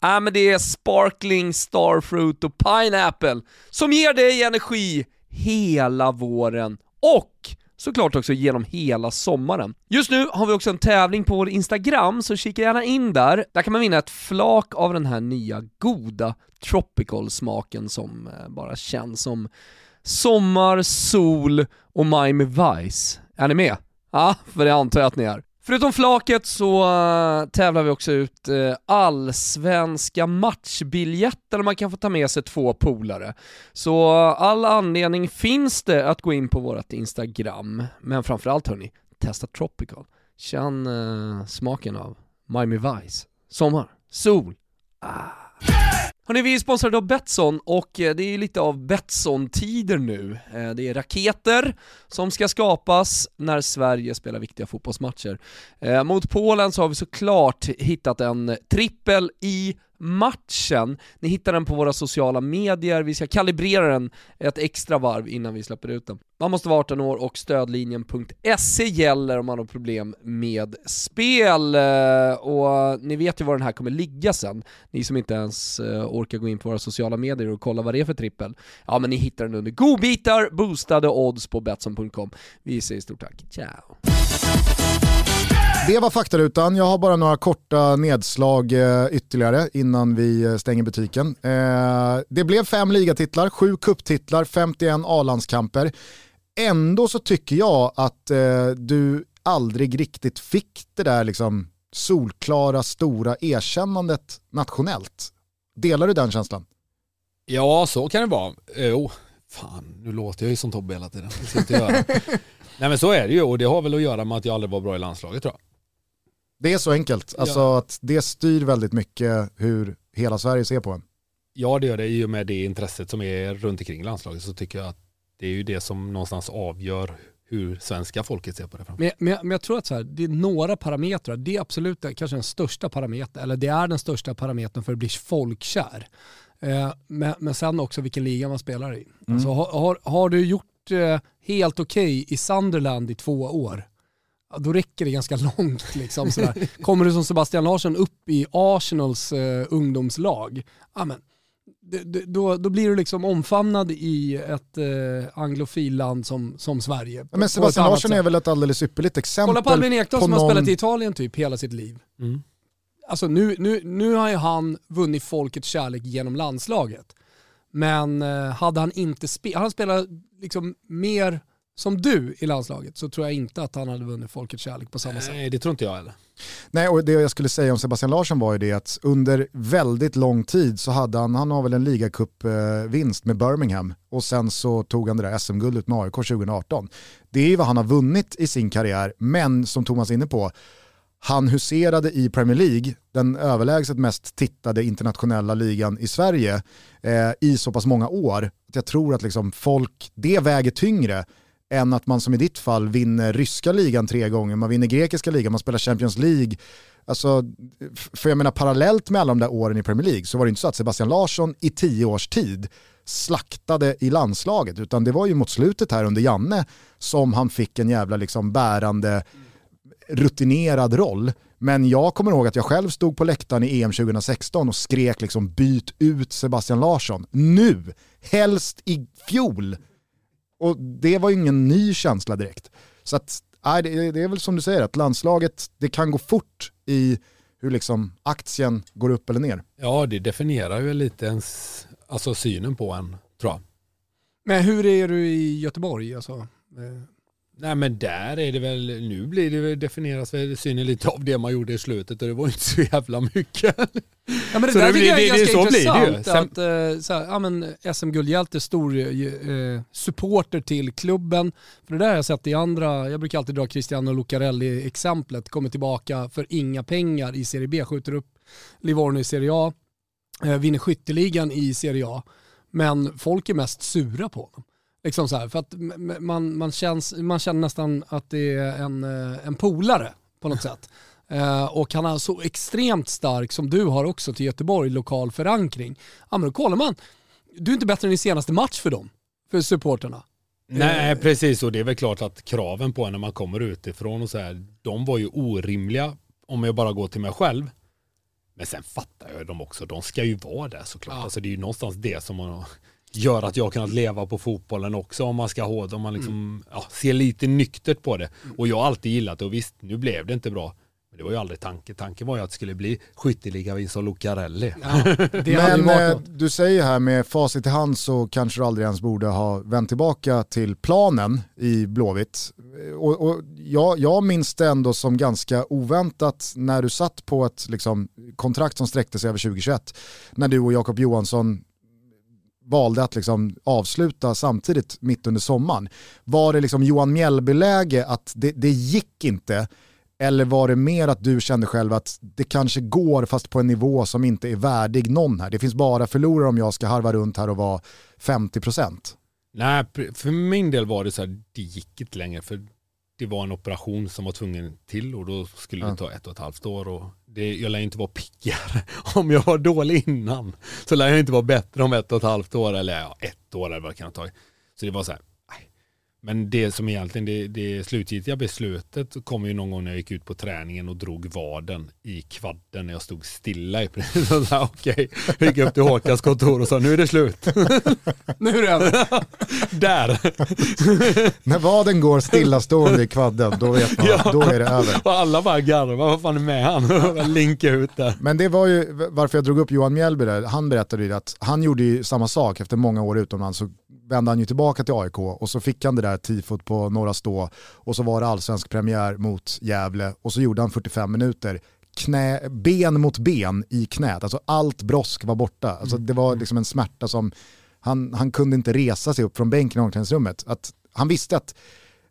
Speaker 3: Ja men det är sparkling, starfruit och pineapple som ger dig energi hela våren och såklart också genom hela sommaren. Just nu har vi också en tävling på vår Instagram, så kika gärna in där. Där kan man vinna ett flak av den här nya goda tropical-smaken som eh, bara känns som sommar, sol och Miami Vice. Är ni med? Ja, för det antar jag att ni är. Förutom flaket så eh, tävlar vi också ut eh, allsvenska matchbiljetter man kan få ta med sig två polare. Så eh, all anledning finns det att gå in på vårt Instagram, men framförallt hörni, testa Tropical. Känn smaken av Miami Vice. Sommar, sol, ah. Hörrni, vi är sponsrade av Betsson och eh, det är lite av Betsson-tider nu. Eh, det är raketer som ska skapas när Sverige spelar viktiga fotbollsmatcher. Eh, mot Polen så har vi såklart hittat en trippel i matchen. Ni hittar den på våra sociala medier, vi ska kalibrera den ett extra varv innan vi släpper ut den. Man måste vara 18 år och stödlinjen.se gäller om man har problem med spel. Eh, och ni vet ju var den här kommer ligga sen, ni som inte ens eh, orkar gå in på våra sociala medier och kolla vad det är för trippel. Ja men ni hittar den under godbitar, boostade odds på Betsson.com. Vi säger stort tack, ciao!
Speaker 1: Det var faktarutan. Jag har bara några korta nedslag eh, ytterligare innan vi eh, stänger butiken. Eh, det blev fem ligatitlar, sju kupptitlar, 51 A-landskamper. Ändå så tycker jag att du aldrig riktigt fick det där liksom solklara stora erkännandet nationellt. Delar du den känslan?
Speaker 2: Ja, så kan det vara. Jo, fan, nu låter jag ju som Tobbe hela tiden. Det inte göra. Nej men så är det ju och det har väl att göra med att jag aldrig var bra i landslaget tror jag.
Speaker 1: Det är så enkelt, alltså ja. att det styr väldigt mycket hur hela Sverige ser på en.
Speaker 2: Ja det gör det, i och med det intresset som är runt omkring landslaget så tycker jag att det är ju det som någonstans avgör hur svenska folket ser på det.
Speaker 3: Men, men, men jag tror att så här, det är några parametrar, det är absolut kanske den största parametern, eller det är den största parametern för att bli folkkär. Eh, men, men sen också vilken liga man spelar i. Mm. Alltså, har, har, har, du gjort eh, helt okej okay i Sunderland i två år, då räcker det ganska långt. Liksom, sådär. Kommer du som Sebastian Larsson upp i Arsenals eh, ungdomslag, amen, då, då blir du liksom omfamnad i ett eh, anglofilland som, som Sverige.
Speaker 1: Men Sebastian Larsson är väl ett alldeles ypperligt exempel.
Speaker 3: Kolla på Albin Ekdal som någon... har spelat i Italien typ hela sitt liv. Mm. Alltså nu, nu, nu har ju han vunnit folkets kärlek genom landslaget. Men eh, hade han inte spelat, han spelat liksom mer som du i landslaget så tror jag inte att han hade vunnit folkets kärlek på samma sätt.
Speaker 2: Nej, det tror inte jag heller.
Speaker 1: Nej, och det jag skulle säga om Sebastian Larsson var ju det att under väldigt lång tid så hade han, han har väl en ligacupvinst med Birmingham och sen så tog han det där SM-guldet med AIK 2018. Det är ju vad han har vunnit i sin karriär, men som Thomas är inne på, han huserade i Premier League, den överlägset mest tittade internationella ligan i Sverige, eh, i så pass många år. Att jag tror att liksom folk, det väger tyngre än att man som i ditt fall vinner ryska ligan tre gånger, man vinner grekiska ligan, man spelar Champions League. Alltså, för jag menar parallellt med alla de där åren i Premier League så var det inte så att Sebastian Larsson i tio års tid slaktade i landslaget, utan det var ju mot slutet här under Janne som han fick en jävla liksom bärande, rutinerad roll. Men jag kommer ihåg att jag själv stod på läktaren i EM 2016 och skrek liksom byt ut Sebastian Larsson nu, helst i fjol. Och det var ju ingen ny känsla direkt. Så att, nej, det, det är väl som du säger, att landslaget, det kan gå fort i hur liksom aktien går upp eller ner.
Speaker 2: Ja, det definierar ju lite ens, alltså synen på en, tror jag.
Speaker 3: Men hur är du i Göteborg? Alltså, eh,
Speaker 2: Nej men där är det väl, nu blir det definieras väl synen lite av det man gjorde i slutet och det var inte så jävla mycket.
Speaker 3: Ja, men det
Speaker 2: Så
Speaker 3: där
Speaker 2: det blir-
Speaker 3: jag är
Speaker 2: det-
Speaker 3: ganska
Speaker 2: så blir det
Speaker 3: intressant. Att, eh, så här, ja, men SM-guldhjälte, stor eh, supporter till klubben. För det där har jag sett i andra, jag brukar alltid dra Cristiano Lucarelli-exemplet, kommer tillbaka för inga pengar i Serie B, skjuter upp Livorno i Serie A, eh, vinner skytteligan i Serie A. Men folk är mest sura på honom. Liksom så här, för att man, man, känns, man känner nästan att det är en, eh, en polare på något sätt. Eh, och han har så extremt stark, som du har också till Göteborg, lokal förankring. Ja men då kollar man, du är inte bättre än i senaste match för dem, för supporterna.
Speaker 2: Nej precis och det är väl klart att kraven på en när man kommer utifrån och så här, de var ju orimliga om jag bara går till mig själv. Men sen fattar jag dem också, de ska ju vara där såklart.
Speaker 3: Ja.
Speaker 2: Alltså det är ju någonstans det som man gör att jag kunnat leva på fotbollen också om man ska ha det, om man liksom ja, ser lite nyktert på det. Och jag har alltid gillat det och visst, nu blev det inte bra. Men det var ju aldrig tanken. Tanken var ju att det skulle bli skytteligavinst av Lucarelli.
Speaker 3: Ju
Speaker 1: Men eh, du säger här med facit i hand så kanske du aldrig ens borde ha vänt tillbaka till planen i Blåvitt. Eh, Och, och jag, jag minns det ändå som ganska oväntat när du satt på ett liksom, kontrakt som sträckte sig över 2021. När du och Jakob Johansson valde att liksom avsluta samtidigt mitt under sommaren. Var det liksom Johan Mjällby-läge att det, det gick inte eller var det mer att du kände själv att det kanske går fast på en nivå som inte är värdig någon här. Det finns bara förlorare om jag ska harva runt här och vara 50%.
Speaker 2: Nej, för min del var det så här, det gick inte längre för det var en operation som var tvungen till och då skulle det ta ett och ett halvt år och det, jag lär inte vara piggare om jag var dålig innan. Så lär jag inte vara bättre om ett och ett halvt år eller ja, ett år eller vad det kan ta. Så det var så här. Men det som egentligen, det, det slutgiltiga beslutet kom ju någon gång när jag gick ut på träningen och drog vaden i kvadden när jag stod stilla i princip. Okej, jag gick upp till Håkans kontor och sa nu är det slut.
Speaker 3: Nu är det över.
Speaker 2: Där!
Speaker 1: När vaden går stillastående i kvadden, då vet man
Speaker 2: Ja.
Speaker 1: då är det över.
Speaker 2: Och alla bara garvar, vad fan är med han? Linka ut där.
Speaker 1: Men det var ju varför jag drog upp Johan Mjällby där. Han berättade ju att han gjorde ju samma sak efter många år utomlands. Så vände han ju tillbaka till AIK och så fick han det där tifot på Norra Stå och så var det allsvensk premiär mot Gävle och så gjorde han 45 minuter knä, ben mot ben i knät. Alltså allt brosk var borta. Alltså det var liksom en smärta som han, han kunde inte resa sig upp från bänken i omklädningsrummet. Att han visste att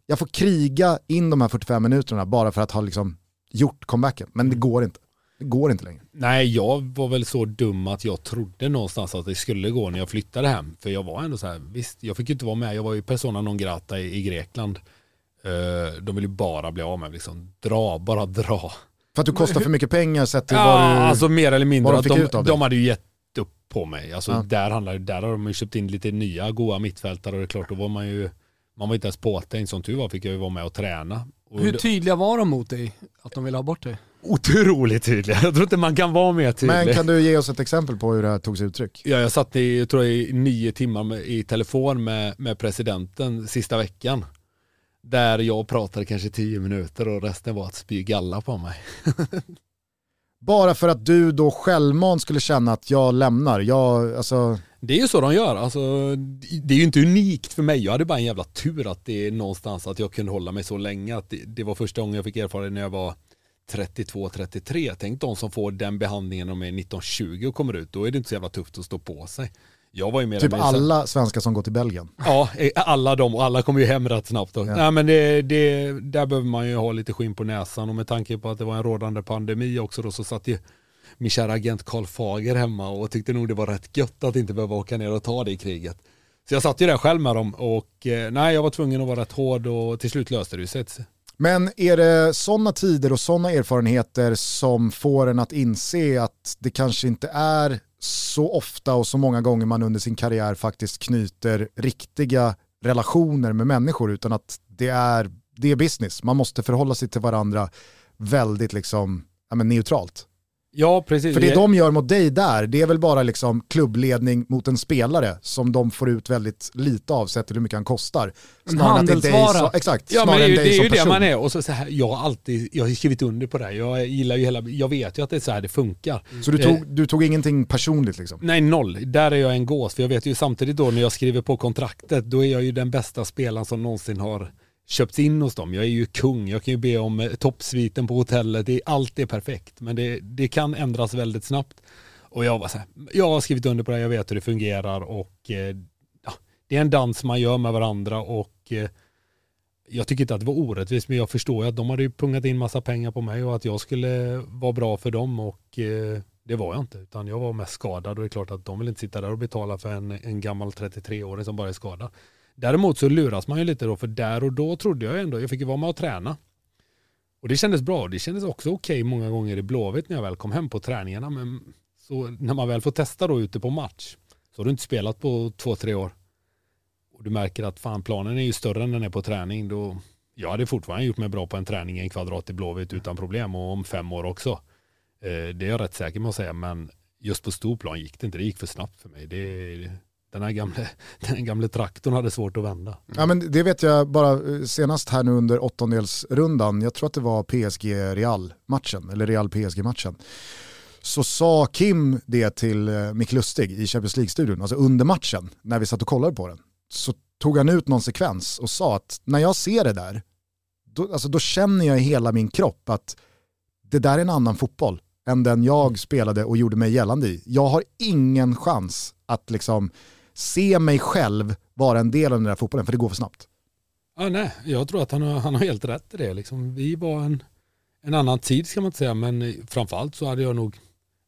Speaker 1: jag får kriga in de här 45 minuterna bara för att ha liksom gjort comebacken. Men det går inte. Det går inte längre.
Speaker 2: Nej, jag var väl så dum att jag trodde någonstans att det skulle gå när jag flyttade hem. För jag var ändå så här, visst, jag fick ju inte vara med. Jag var ju persona non grata i, i Grekland. Eh, de vill ju bara bli av med mig, liksom. Dra, bara dra.
Speaker 1: För att du kostar för mycket pengar sett till
Speaker 2: Ja,
Speaker 1: vad du...
Speaker 2: alltså mer eller mindre.
Speaker 1: vad de
Speaker 2: att
Speaker 1: fick ut av
Speaker 2: de, de hade ju gett upp på mig. Alltså
Speaker 1: Ja.
Speaker 2: där, handlar, där har de ju köpt in lite nya goa mittfältare och det är klart, då var man ju, man var inte ens påtänkt. Som tur var fick jag ju vara med och träna. Och
Speaker 3: Hur tydliga var de mot dig att de ville ha bort dig?
Speaker 2: Otroligt tydliga. Jag tror inte man kan vara mer tydlig.
Speaker 1: Men kan du ge oss ett exempel på hur det här tog sig uttryck?
Speaker 2: Ja, jag satt i, jag tror i nio timmar med, i telefon med, med presidenten sista veckan. Där jag pratade kanske tio minuter och resten var att spy galla på mig.
Speaker 1: Bara för att du då självmant skulle känna att jag lämnar. Jag, alltså,
Speaker 2: Det är ju så de gör. Alltså, det är ju inte unikt för mig. Jag hade bara en jävla tur att det är någonstans att jag kunde hålla mig så länge. Att det, det var första gången jag fick erfara det när jag var 32-33. Tänk de som får den behandlingen när de är 19-20 och kommer ut. Då är det inte så jävla tufft att stå på sig. Jag var ju mer
Speaker 1: typ
Speaker 2: så-
Speaker 1: alla svenskar som går till Belgien.
Speaker 2: Ja, eh, alla de och alla kommer ju hem rätt snabbt. Då.
Speaker 1: Ja.
Speaker 2: Nej, men det, det, där behöver man ju ha lite skinn på näsan och med tanke på att det var en rådande pandemi också då så satt ju min kära agent Karl Fager hemma och tyckte nog det var rätt gött att inte behöva åka ner och ta det i kriget. Så jag satt ju där själv med dem och eh, nej jag var tvungen att vara rätt hård och till slut löste det sig.
Speaker 1: Men är det sådana tider och sådana erfarenheter som får en att inse att det kanske inte är så ofta och så många gånger man under sin karriär faktiskt knyter riktiga relationer med människor utan att det är, det är business. Man måste förhålla sig till varandra väldigt liksom, ja, men neutralt.
Speaker 2: Ja precis.
Speaker 1: För det de gör mot dig där, det är väl bara liksom klubbledning mot en spelare som de får ut väldigt lite av sett till hur mycket han kostar. Snarare än att det är dig som- Exakt,
Speaker 2: Ja men det är
Speaker 1: än
Speaker 2: ju,
Speaker 1: dig
Speaker 2: det, är ju det man är och så, så här, jag har alltid, jag har skrivit under på det här. Jag gillar ju hela, jag vet ju att det är så här det funkar.
Speaker 1: Så du
Speaker 2: Eh,
Speaker 1: tog, du tog ingenting personligt liksom?
Speaker 2: Nej, noll. Där är jag en gås. För jag vet ju samtidigt då när jag skriver på kontraktet, då är jag ju den bästa spelaren som någonsin har köpts in hos dem. Jag är ju kung, jag kan ju be om eh, toppsviten på hotellet, det, allt är perfekt. Men det, det kan ändras väldigt snabbt. Och jag var så här, jag har skrivit under på det, jag vet hur det fungerar och eh, ja, det är en dans man gör med varandra och eh, jag tycker inte att det var orättvist men jag förstår ju att de hade ju pungat in massa pengar på mig och att jag skulle vara bra för dem och det var jag inte utan jag var mest skadad och det är klart att de vill inte sitta där och betala för en, en gammal 33-åring som bara är skadad. Däremot så luras man ju lite då för där och då trodde jag ändå, jag fick ju vara med och träna. Och det kändes bra, det kändes också okej okay många gånger i Blåvitt när jag väl kom hem på träningarna men så när man väl får testa då ute på match så har du inte spelat på två, tre år och du märker att fan planen är ju större än den är på träning då jag hade fortfarande gjort mig bra på en träning i en kvadrat i Blåvitt utan problem och om fem år också. Eh, det är jag rätt säker med att säga men just på stor plan gick det inte, det gick för snabbt för mig. Det, den här gamle, den gamle traktorn hade svårt att vända.
Speaker 1: Ja, men det vet jag bara eh, senast här nu under åttondelsrundan, jag tror att det var PSG-Real-matchen, eller Real-PSG-matchen så sa Kim det till eh, Mick Lustig i Champions League-studion, alltså under matchen, när vi satt och kollade på den. Så tog han ut någon sekvens och sa att när jag ser det där, då, alltså då känner jag i hela min kropp att det där är en annan fotboll än den jag spelade och gjorde mig gällande i. Jag har ingen chans att liksom se mig själv vara en del av den där fotbollen, för det går för snabbt.
Speaker 2: Ja, nej, jag tror att han har, han har helt rätt i det. Liksom, vi var en, en annan tid ska man inte säga, men framförallt så hade jag nog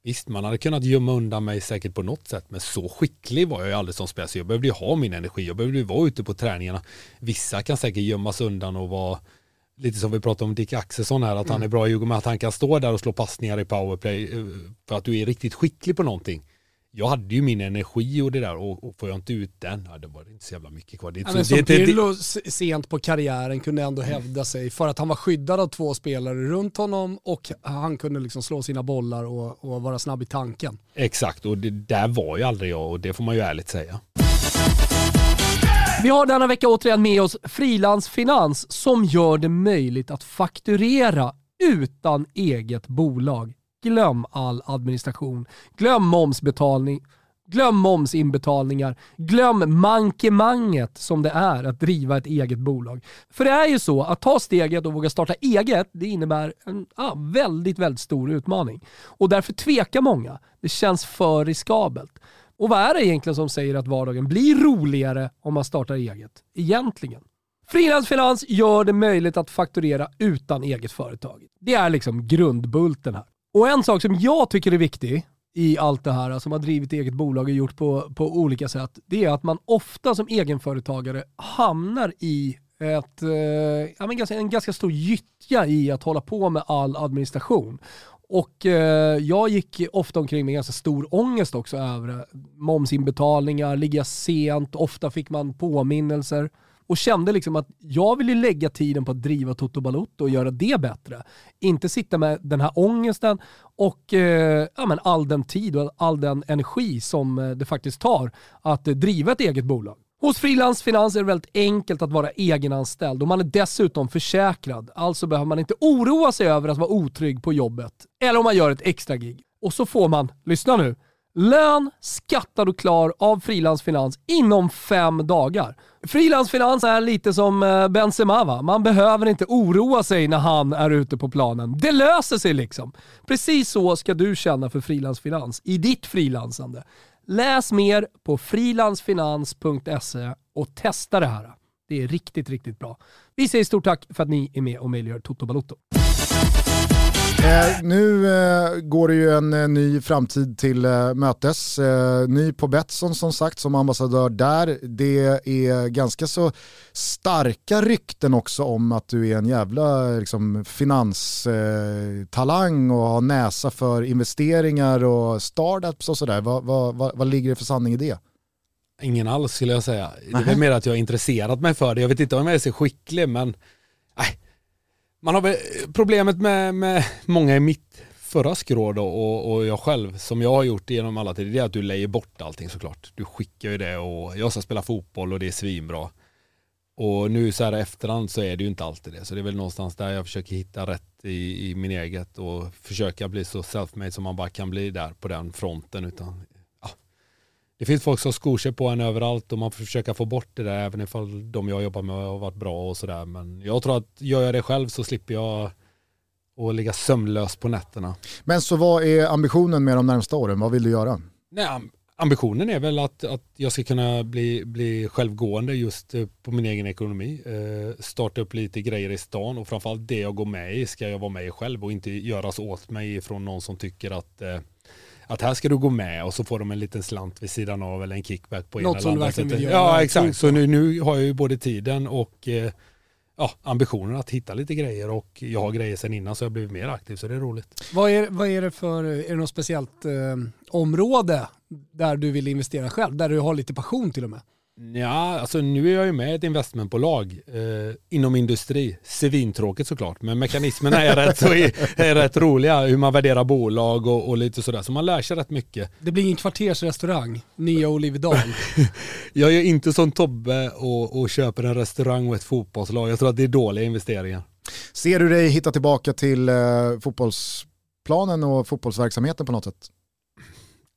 Speaker 2: Visst, man hade kunnat gömma undan mig säkert på något sätt, men så skicklig var jag ju aldrig som spelare. Jag behövde ju ha min energi, jag behövde ju vara ute på träningarna. Vissa kan säkert gömmas undan och vara lite som vi pratade om Dick Axelsson här, att mm. han är bra i Djurgården, att han kan stå där och slå passningar i powerplay eh, för att du är riktigt skicklig på någonting jag hade ju min energi och det där och, och får jag inte ut den, ja, det var inte så jävla mycket kvar. Det,
Speaker 3: ja, men som Pirlo sent på karriären kunde ändå hävda sig för att han var skyddad av två spelare runt honom och han kunde liksom slå sina bollar och, och vara snabb i tanken.
Speaker 2: Exakt, och det där var ju aldrig jag och det får man ju ärligt säga.
Speaker 3: Vi har denna vecka återigen med oss Frilansfinans som gör det möjligt att fakturera utan eget bolag. Glöm all administration. Glöm momsbetalning. Glöm momsinbetalningar. Glöm mankemanget som det är att driva ett eget bolag. För det är ju så att ta steget och våga starta eget, det innebär en ah, väldigt, väldigt stor utmaning. Och därför tvekar många. Det känns för riskabelt. Och vad är det egentligen som säger att vardagen blir roligare om man startar eget? Egentligen. Frilansfinans gör det möjligt att fakturera utan eget företag. Det är liksom grundbulten här. Och en sak som jag tycker är viktig i allt det här, som har drivit eget bolag och gjort på, på olika sätt, det är att man ofta som egenföretagare hamnar i ett, eh, ja, men ganska, en ganska stor gyttja i att hålla på med all administration. Och eh, jag gick ofta omkring med ganska stor ångest också över momsinbetalningar, ligga sent, ofta fick man påminnelser och kände liksom att jag vill ju lägga tiden på att driva Toto Balotto och göra det bättre. Inte sitta med den här ångesten och eh, ja, men all den tid och all den energi som eh, det faktiskt tar att eh, driva ett eget bolag. Hos Frilans Finans är det väldigt enkelt att vara egenanställd och man är dessutom försäkrad. Alltså behöver man inte oroa sig över att vara otrygg på jobbet eller om man gör ett extra gig. Och så får man, lyssna nu, Lön skattad och klar av Frilansfinans inom fem dagar. Frilansfinans är lite som eh, Benzema va? Man behöver inte oroa sig när han är ute på planen. Det löser sig liksom. Precis så ska du känna för Frilansfinans i ditt frilansande. Läs mer på frilansfinans.se och testa det här. Det är riktigt, riktigt bra. Vi säger stort tack för att ni är med och möjliggör Toto Balotto.
Speaker 1: Eh, nu eh, går det ju en eh, ny framtid till eh, mötes. Eh, ny på Betsson som sagt som ambassadör där. Det är ganska så starka rykten också om att du är en jävla liksom, finanstalang och har näsa för investeringar och startups och sådär. Vad, vad, vad, vad ligger det för sanning i det?
Speaker 2: Ingen alls skulle jag säga. Det är mer att jag har intresserat mig för det. Jag vet inte om jag är så skicklig men nej, man har väl problemet med, med många i mitt förra skrå då och, och jag själv som jag har gjort genom alla tider det är att du lägger bort allting såklart. Du skickar ju det och jag ska spela fotboll och det är svinbra. Och nu så här efterhand så är det ju inte alltid det. Så det är väl någonstans där jag försöker hitta rätt i, i min eget och försöka bli så self-made som man bara kan bli där på den fronten. Utan, det finns folk som skor sig på en överallt och man får försöka få bort det där även ifall de jag jobbar med har varit bra och sådär. Men jag tror att gör jag det själv så slipper jag att ligga sömnlös på nätterna.
Speaker 1: Men så vad är ambitionen med de närmsta åren? Vad vill du göra?
Speaker 2: Nej, ambitionen är väl att, att jag ska kunna bli, bli självgående just eh, på min egen ekonomi. Eh, starta upp lite grejer i stan och framförallt det jag går med i ska jag vara med i själv och inte göras åt mig från någon som tycker att eh, att här ska du gå med och så får de en liten slant vid sidan av eller en kickback på
Speaker 3: Något
Speaker 2: ena
Speaker 3: som
Speaker 2: eller andra sättet. Ja exakt, så nu, nu har jag ju både tiden och eh, ja, ambitionen att hitta lite grejer och jag har grejer sedan innan så jag blivit mer aktiv så det är roligt.
Speaker 3: Vad är, vad är det för, är det något speciellt eh, område där du vill investera själv? Där du har lite passion till och med?
Speaker 2: Ja, alltså nu är jag ju med i ett investmentbolag eh, inom industri. Svintråkigt såklart, men mekanismerna är rätt, så är, är rätt roliga. Hur man värderar bolag och, och lite sådär. Så man lär sig rätt mycket.
Speaker 3: Det blir ingen kvartersrestaurang, nya Olivedal.
Speaker 2: Jag är inte som Tobbe och, och köper en restaurang och ett fotbollslag. Jag tror att det är dåliga investeringar.
Speaker 1: Ser du dig hitta tillbaka till eh, fotbollsplanen och fotbollsverksamheten på något sätt?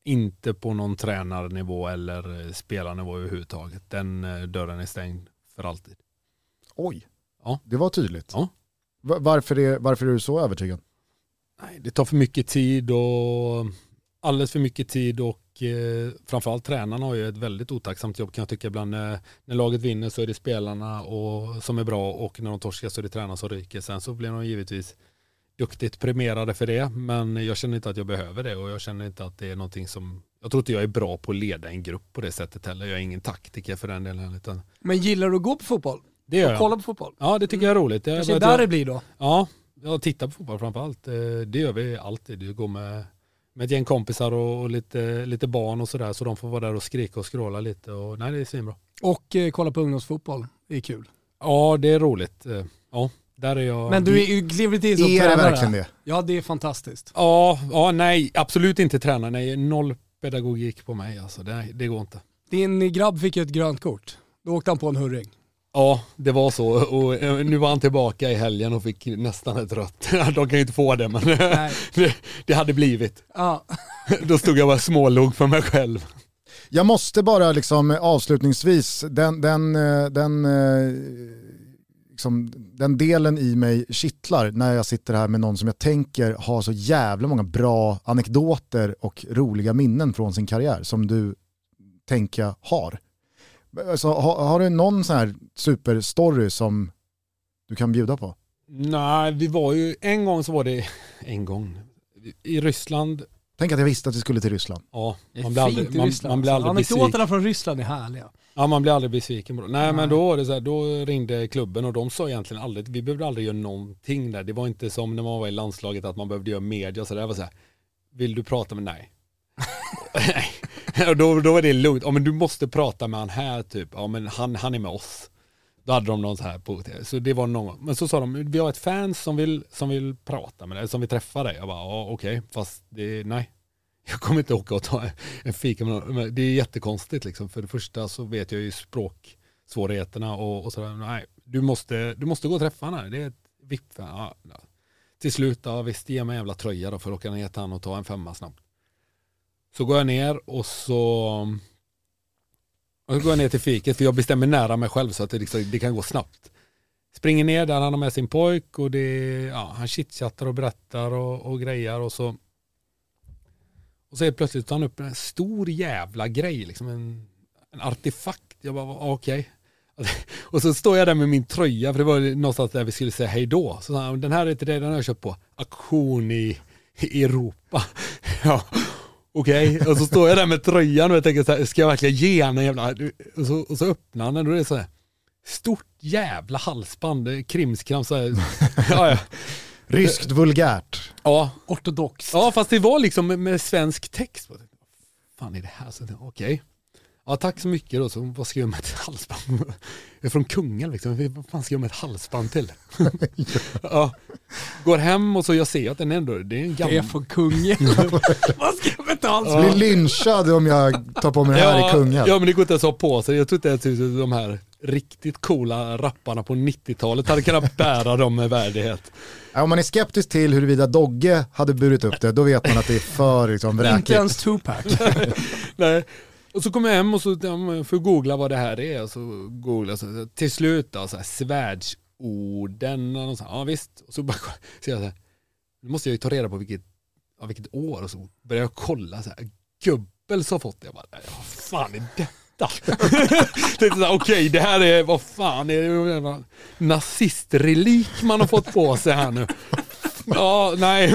Speaker 2: Inte på någon tränarnivå eller eh, spelarnivå överhuvudtaget. Den eh, dörren är stängd för alltid.
Speaker 1: Oj,
Speaker 2: Ja.
Speaker 1: det var tydligt.
Speaker 2: Ja.
Speaker 1: Va- Varför, är, varför är du så övertygad?
Speaker 2: Nej, det tar för mycket tid och alldeles för mycket tid och eh, framförallt tränarna har ju ett väldigt otacksamt jobb kan jag tycka ibland. När, när laget vinner så är det spelarna och, som är bra och när de torskar så är det tränarna som ryker. Sen så blir de givetvis duktigt premierade för det men jag känner inte att jag behöver det och jag känner inte att det är någonting som jag tror inte jag är bra på att leda en grupp på det sättet heller. Jag är ingen taktiker för den delen. Utan
Speaker 3: Men gillar du att gå på fotboll?
Speaker 2: det gör
Speaker 3: Och
Speaker 2: jag.
Speaker 3: kolla på fotboll?
Speaker 2: Ja det tycker jag är roligt. Det är
Speaker 3: där
Speaker 2: jag-
Speaker 3: det blir då?
Speaker 2: Ja, jag tittar på fotboll framförallt. Eh, Det gör vi alltid. Det går med, med ett gäng kompisar och, och lite, lite barn och sådär så de får vara där och skrika och skråla lite. Och, nej, det är svinbra.
Speaker 3: Och eh, kolla på ungdomsfotboll, det är kul.
Speaker 2: Ja, det är roligt. Eh, Ja, där är jag.
Speaker 3: Men du är ju kliver in som
Speaker 1: Är det
Speaker 3: tränare.
Speaker 1: verkligen det?
Speaker 3: Ja, det är fantastiskt.
Speaker 2: Ja, ja, nej, absolut inte träna. Nej, noll pedagogik på mig. Alltså. Det, det går inte.
Speaker 3: Din grabb fick ju ett grönt kort. Då åkte han på en hurring.
Speaker 2: Ja, det var så. Och eh, nu var han tillbaka i helgen och fick nästan ett rött. De kan ju inte få det, men det, det hade blivit.
Speaker 3: Ja.
Speaker 2: Då stod jag bara smålog för mig själv.
Speaker 1: Jag måste bara liksom avslutningsvis, den, den, eh, den, eh, liksom, den delen i mig kittlar när jag sitter här med någon som jag tänker har så jävla många bra anekdoter och roliga minnen från sin karriär som du tänker jag har. Alltså, har, har du någon sån här superstory som du kan bjuda på?
Speaker 2: Nej, vi var ju, en gång så var det, en gång, i Ryssland,
Speaker 1: Tänk att jag visste att vi skulle till Ryssland.
Speaker 2: ja, man blir aldrig, man, man blir aldrig besviken.
Speaker 3: Anekdoterna från Ryssland är härliga.
Speaker 2: Ja, man blir aldrig besviken. på det. Nej,
Speaker 3: Nej.
Speaker 2: men då var det så här, då ringde klubben och de sa egentligen aldrig, vi behövde aldrig göra någonting där. Det var inte som när man var i landslaget att man behövde göra media så där. Det var så här, vill du prata med, nej. Och då, då var det lugnt, ja men du måste prata med han här typ, ja men han, han är med oss. Då hade de någon så här på TV. Så det var någon. Men så sa de, vi har ett fan som vill, som vill prata med dig, som vill träffa dig. Jag bara, ja okej, fast det, nej. Jag kommer inte åka och ta en fika med någon. Det är jättekonstigt liksom. För det första så vet jag ju språksvårigheterna och, och sådär. Nej, du måste, du måste gå och träffa honom. Det är ett VIP-fan. Ja, ja. Till slut, ja visst, ge mig en jävla tröja då för att åka ner till han och ta en femma snabbt. Så går jag ner och så, och så går jag ner till fiket för jag bestämmer nära mig själv så att det, liksom, det kan gå snabbt. Springer ner där, han har med sin pojk och det, ja, han chitchattar och berättar och, och grejer och så och så är plötsligt tar han upp en stor jävla grej, liksom en, en artefakt. Jag bara, okej. Och så står jag där med min tröja, för det var någonstans där vi skulle säga hej då. Så sa han, den här är inte det, den har jag köpt på auktion i, i Europa. Ja, okej. Och så står jag där med tröjan och jag tänker så här, ska jag verkligen ge en jävla... Och så, och så öppnar han den och det är så här, stort jävla halsband, krimskrams så här. Ja, ja.
Speaker 1: Ryskt vulgärt.
Speaker 2: ja,
Speaker 3: Ortodox.
Speaker 2: Ja fast det var liksom med, med svensk text. Vad fan är det här? Så jag tänkte, Okej. Ja tack så mycket då. Så vad ska jag med ett halsband? Jag är från Kungälv liksom. Vad fan ska jag med ett halsband till? ja. Går hem och så jag ser att den ändå, det är en
Speaker 3: Det är
Speaker 2: gammal.
Speaker 3: från kungen. Vad ska jag betala?
Speaker 1: Blir lynchad om jag tar på mig det här i Kungälv.
Speaker 2: ja men det går inte ens att ha på sig. Jag tror inte ens att de här riktigt coola rapparna på 90-talet hade kunnat bära dem med värdighet.
Speaker 1: Om man är skeptisk till huruvida Dogge hade burit upp det, då vet man att det är för liksom,
Speaker 3: Inte
Speaker 1: vräkigt.
Speaker 3: ens Tupac.
Speaker 2: Nej. Och så kom jag hem och så får jag googla vad det här är. Och så googla så till slut då, så här. Och så, ja visst. Och så bara så jag så här, nu måste jag ju ta reda på vilket, ja, vilket år. Och så började jag kolla så här, Gubbels har fått det. Jag bara, ja, fan är detta? Tänkte här, Okej, det här är, vad fan är det? Nazistrelik man har fått på sig här nu. Ja, nej.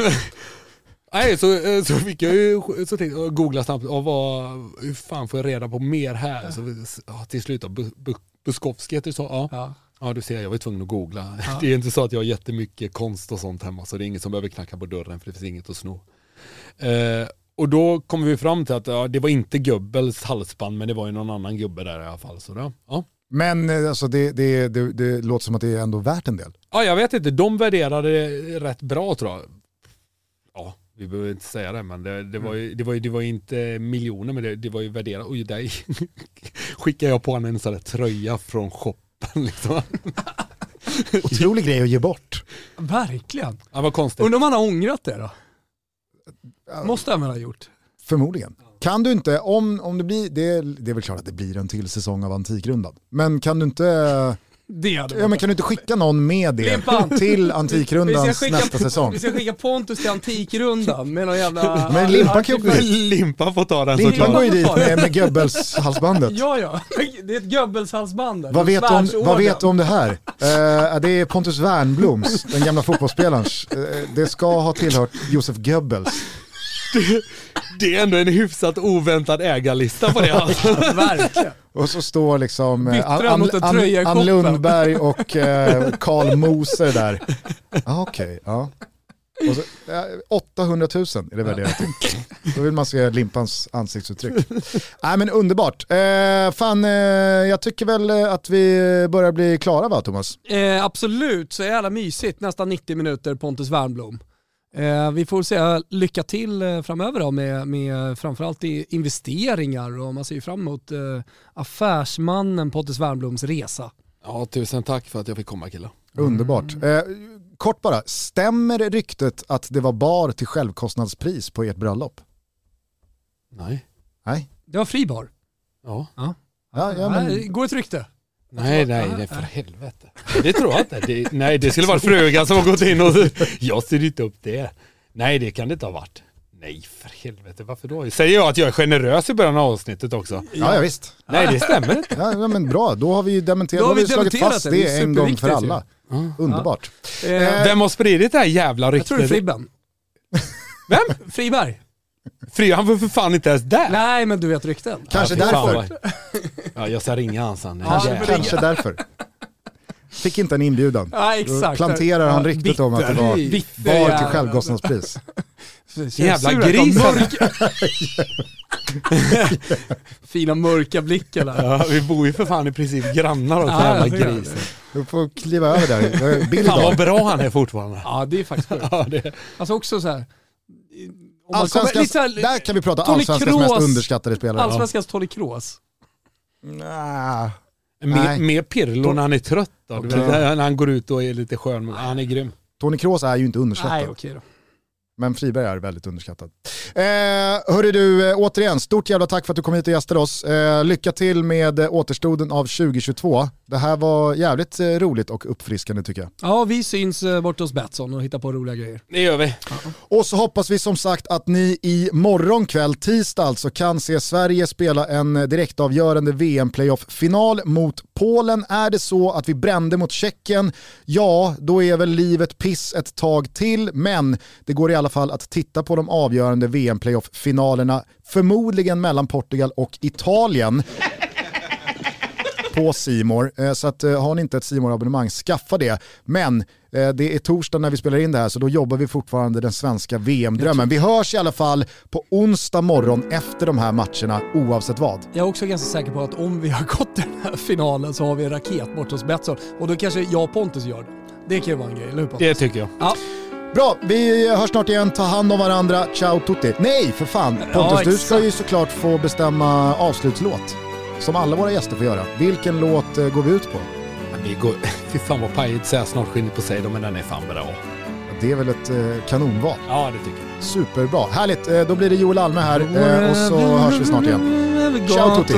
Speaker 2: Nej, så, så fick jag ju så tänkte jag, googla snabbt, och vad, hur fan får jag reda på mer här? Så, ja, till slut då, Bu- Bu- Bukowski heter det så? Ja.
Speaker 3: Ja.
Speaker 2: ja, du ser, jag var tvungen att googla. Det är inte så att jag har jättemycket konst och sånt hemma, så det är ingen som behöver knacka på dörren för det finns inget att sno. Eh, och då kom vi fram till att ja, det var inte Gubbels halsband, men det var ju någon annan gubbe där i alla fall. Så då, ja.
Speaker 1: Men eh, alltså, det, det, det, det låter som att det är ändå värt en del.
Speaker 2: Ja, jag vet inte. De värderade det rätt bra tror jag. Ja, vi behöver inte säga det, men det, det, var, ju, det, var, ju, det var ju inte miljoner, men det, det var ju värderat. Oj, där skickade jag på honom en sån där tröja från shoppen. Liksom.
Speaker 1: Otrolig grej att ge bort.
Speaker 3: Verkligen.
Speaker 2: Ja, vad konstigt.
Speaker 3: Undrar om han har ångrat det då? Måste han väl ha gjort?
Speaker 1: Förmodligen. Kan du inte, om, om det blir, det, det är väl klart att det blir en till säsong av Antikrundan. Men kan du inte, ja, men kan du inte skicka någon med det
Speaker 3: Limpan.
Speaker 1: till Antikrundans
Speaker 3: skicka-
Speaker 1: nästa säsong?
Speaker 3: Vi ska skicka Pontus till Antikrundan med någon jävla...
Speaker 1: Men Limpan kan ju åka dit.
Speaker 2: Limpa får ta den
Speaker 1: Limpan
Speaker 2: såklart.
Speaker 1: går ju dit med, med Goebbels-halsbandet.
Speaker 3: Ja, ja. Det är ett Goebbels-halsband.
Speaker 1: Vad vet, du om,
Speaker 3: Svärdsorden.
Speaker 1: vad vet du om det här? Eh, det är Pontus Wernbloms, den gamla fotbollsspelarens. Eh, det ska ha tillhört Josef Goebbels.
Speaker 2: Det är ändå en hyfsat oväntad ägarlista på det alltså.
Speaker 3: Verkligen.
Speaker 1: Och så står liksom eh, Ann, Ann, Ann. Lundberg och eh, Karl Moser där. Ah, Okej, ja. Och så, eh, 800 000 är det värderat till. Då vill man se Limpans ansiktsuttryck. Nej men underbart. Eh, fan, eh, jag tycker väl eh, att vi börjar bli klara va Thomas?
Speaker 3: Eh, absolut, så jävla mysigt. Nästan 90 minuter Pontus Wernbloom. Eh, vi får säga lycka till eh, framöver då med, med framförallt i investeringar och man ser ju fram emot eh, affärsmannen Pontus Wernbloms resa.
Speaker 2: Ja, tusen tack för att jag fick komma killar.
Speaker 1: Underbart. Eh, kort bara, stämmer ryktet att det var bar till självkostnadspris på ert bröllop?
Speaker 2: Nej.
Speaker 1: Nej?
Speaker 3: Det var fri bar.
Speaker 2: Ja.
Speaker 1: Ja, ja,
Speaker 3: Nej,
Speaker 1: men,
Speaker 3: går ett rykte.
Speaker 2: Nej, nej, nej, för helvete. Det tror jag inte. Det, nej, det skulle varit frugan som har gått in och... Jag styr inte upp det. Nej, det kan det inte ha varit. Nej, för helvete, varför då? Säger jag att jag är generös i början av avsnittet också?
Speaker 1: ja, ja visst.
Speaker 2: Nej, det stämmer inte.
Speaker 1: Ja, ja, men bra, då har vi ju dementerat,
Speaker 3: Då
Speaker 1: då
Speaker 3: har
Speaker 1: har vi
Speaker 3: vi
Speaker 1: slagit fast
Speaker 3: det.
Speaker 1: det, en gång för alla. Underbart.
Speaker 3: Eh,
Speaker 2: Vem har spridit det här jävla
Speaker 3: jag tror det är
Speaker 2: ryktet?
Speaker 3: Fribben.
Speaker 2: Vem?
Speaker 3: Friberg.
Speaker 2: Fri, han var för fan inte ens där.
Speaker 3: Nej men du vet rykten.
Speaker 1: Kanske
Speaker 2: Ja,
Speaker 1: därför.
Speaker 2: Ja, jag ska ringa han sen.
Speaker 3: Ja,
Speaker 2: Jävlar.
Speaker 1: Kanske därför. Fick inte en inbjudan.
Speaker 3: Ja,
Speaker 1: Då
Speaker 3: exakt.
Speaker 1: planterar han ryktet om att det var
Speaker 3: Bitter
Speaker 1: bar till självkostnadspris.
Speaker 2: Jävla gris
Speaker 3: mörka- Fina mörka blickar där.
Speaker 2: Ja, vi bor ju för fan i princip grannar åt
Speaker 3: Ja,
Speaker 2: jävla grisen.
Speaker 1: Du får kliva över där. Bild
Speaker 2: Fan vad bra han är fortfarande.
Speaker 3: Ja det är faktiskt sjukt.
Speaker 2: Ja, det,
Speaker 3: Alltså också så här. Om man kommer,
Speaker 1: Allsvenskans,
Speaker 3: lite så här,
Speaker 1: där kan vi prata allsvenskans mest underskattade spelare.
Speaker 3: Allsvenskans Toni Kroos.
Speaker 1: Nah.
Speaker 2: Mer,
Speaker 1: Nej.
Speaker 2: mer Pirlo när han är trött då. Vet, när han går ut och är lite skön. Han är grym.
Speaker 1: Toni Kroos är ju inte underskattad.
Speaker 3: Nej okej då.
Speaker 1: Men Friberg är väldigt underskattad. Eh, hörru du, eh, återigen, stort jävla tack för att du kom hit och gästade oss. Eh, lycka till med eh, återstoden av 2022. Det här var jävligt eh, roligt och uppfriskande tycker jag.
Speaker 3: Ja vi syns eh, bort hos Betsson och hittar på roliga grejer.
Speaker 2: Det gör vi.
Speaker 1: Och så hoppas vi som sagt att ni i morgon kväll, tisdag alltså, kan se Sverige spela en direktavgörande VM-playoff-final mot Polen. Är det så att vi brände mot Tjeckien, ja då är väl livet piss ett tag till, men det går i alla fall att titta på de avgörande VM-playoff-finalerna, förmodligen mellan Portugal och Italien på Simor. Så att, eh, har ni inte ett simor abonnemang skaffa det. Men eh, det är torsdag när vi spelar in det här så då jobbar vi fortfarande den svenska VM-drömmen. Vi hörs i alla fall på onsdag morgon efter de här matcherna oavsett vad.
Speaker 3: Jag är också ganska säker på att om vi har gått den här finalen så har vi en raket bort hos Betsson. Och då kanske jag och Pontus gör det. Det kan ju vara en grej, eller hur Pontus?
Speaker 2: Det tycker jag.
Speaker 3: Ja,
Speaker 1: Bra, vi hörs snart igen. Ta hand om varandra. Ciao tutti. Nej, för fan. Pontus, du ska ju såklart få bestämma avslutslåt. Som alla våra gäster får göra. Vilken låt eh, går vi ut på?
Speaker 2: Men vi går... Fy fan vad pajigt säga snart skinnet på sig men den är fan bra.
Speaker 1: Det är väl ett eh, kanonval.
Speaker 2: Ja det tycker jag.
Speaker 1: Superbra. Härligt, eh, då blir det Joel Alme här och så hörs vi snart igen. Ciao, Tutti.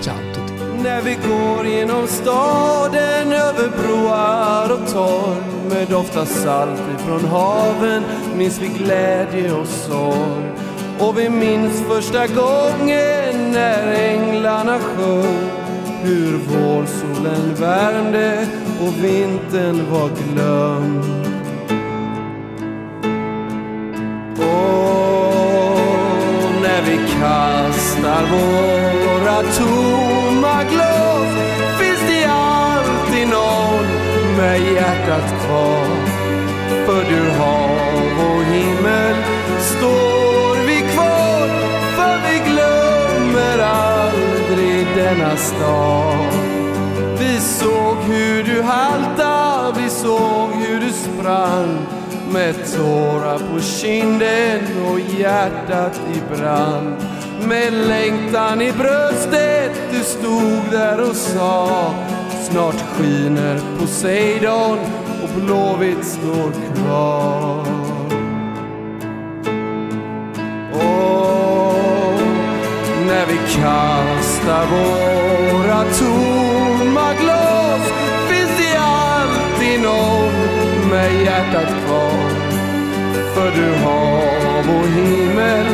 Speaker 3: Ciao.
Speaker 6: När vi går genom staden över broar och torg med doft av salt ifrån haven minns vi glädje och sorg. Och vi minns första gången när änglarna sjöng hur vårsolen värmde och vintern var glömd. Och när vi kastar våra torn hjärtat kvar. För du hav och himmel står vi kvar för vi glömmer aldrig denna stad. Vi såg hur du halta, vi såg hur du sprang med tårar på kinden och hjärtat i brand. Med längtan i bröstet, du stod där och sa Snart skiner Poseidon och Blåvitt står kvar. Och när vi kastar våra tomma glas finns det alltid någon med hjärtat kvar. För du hav och himmel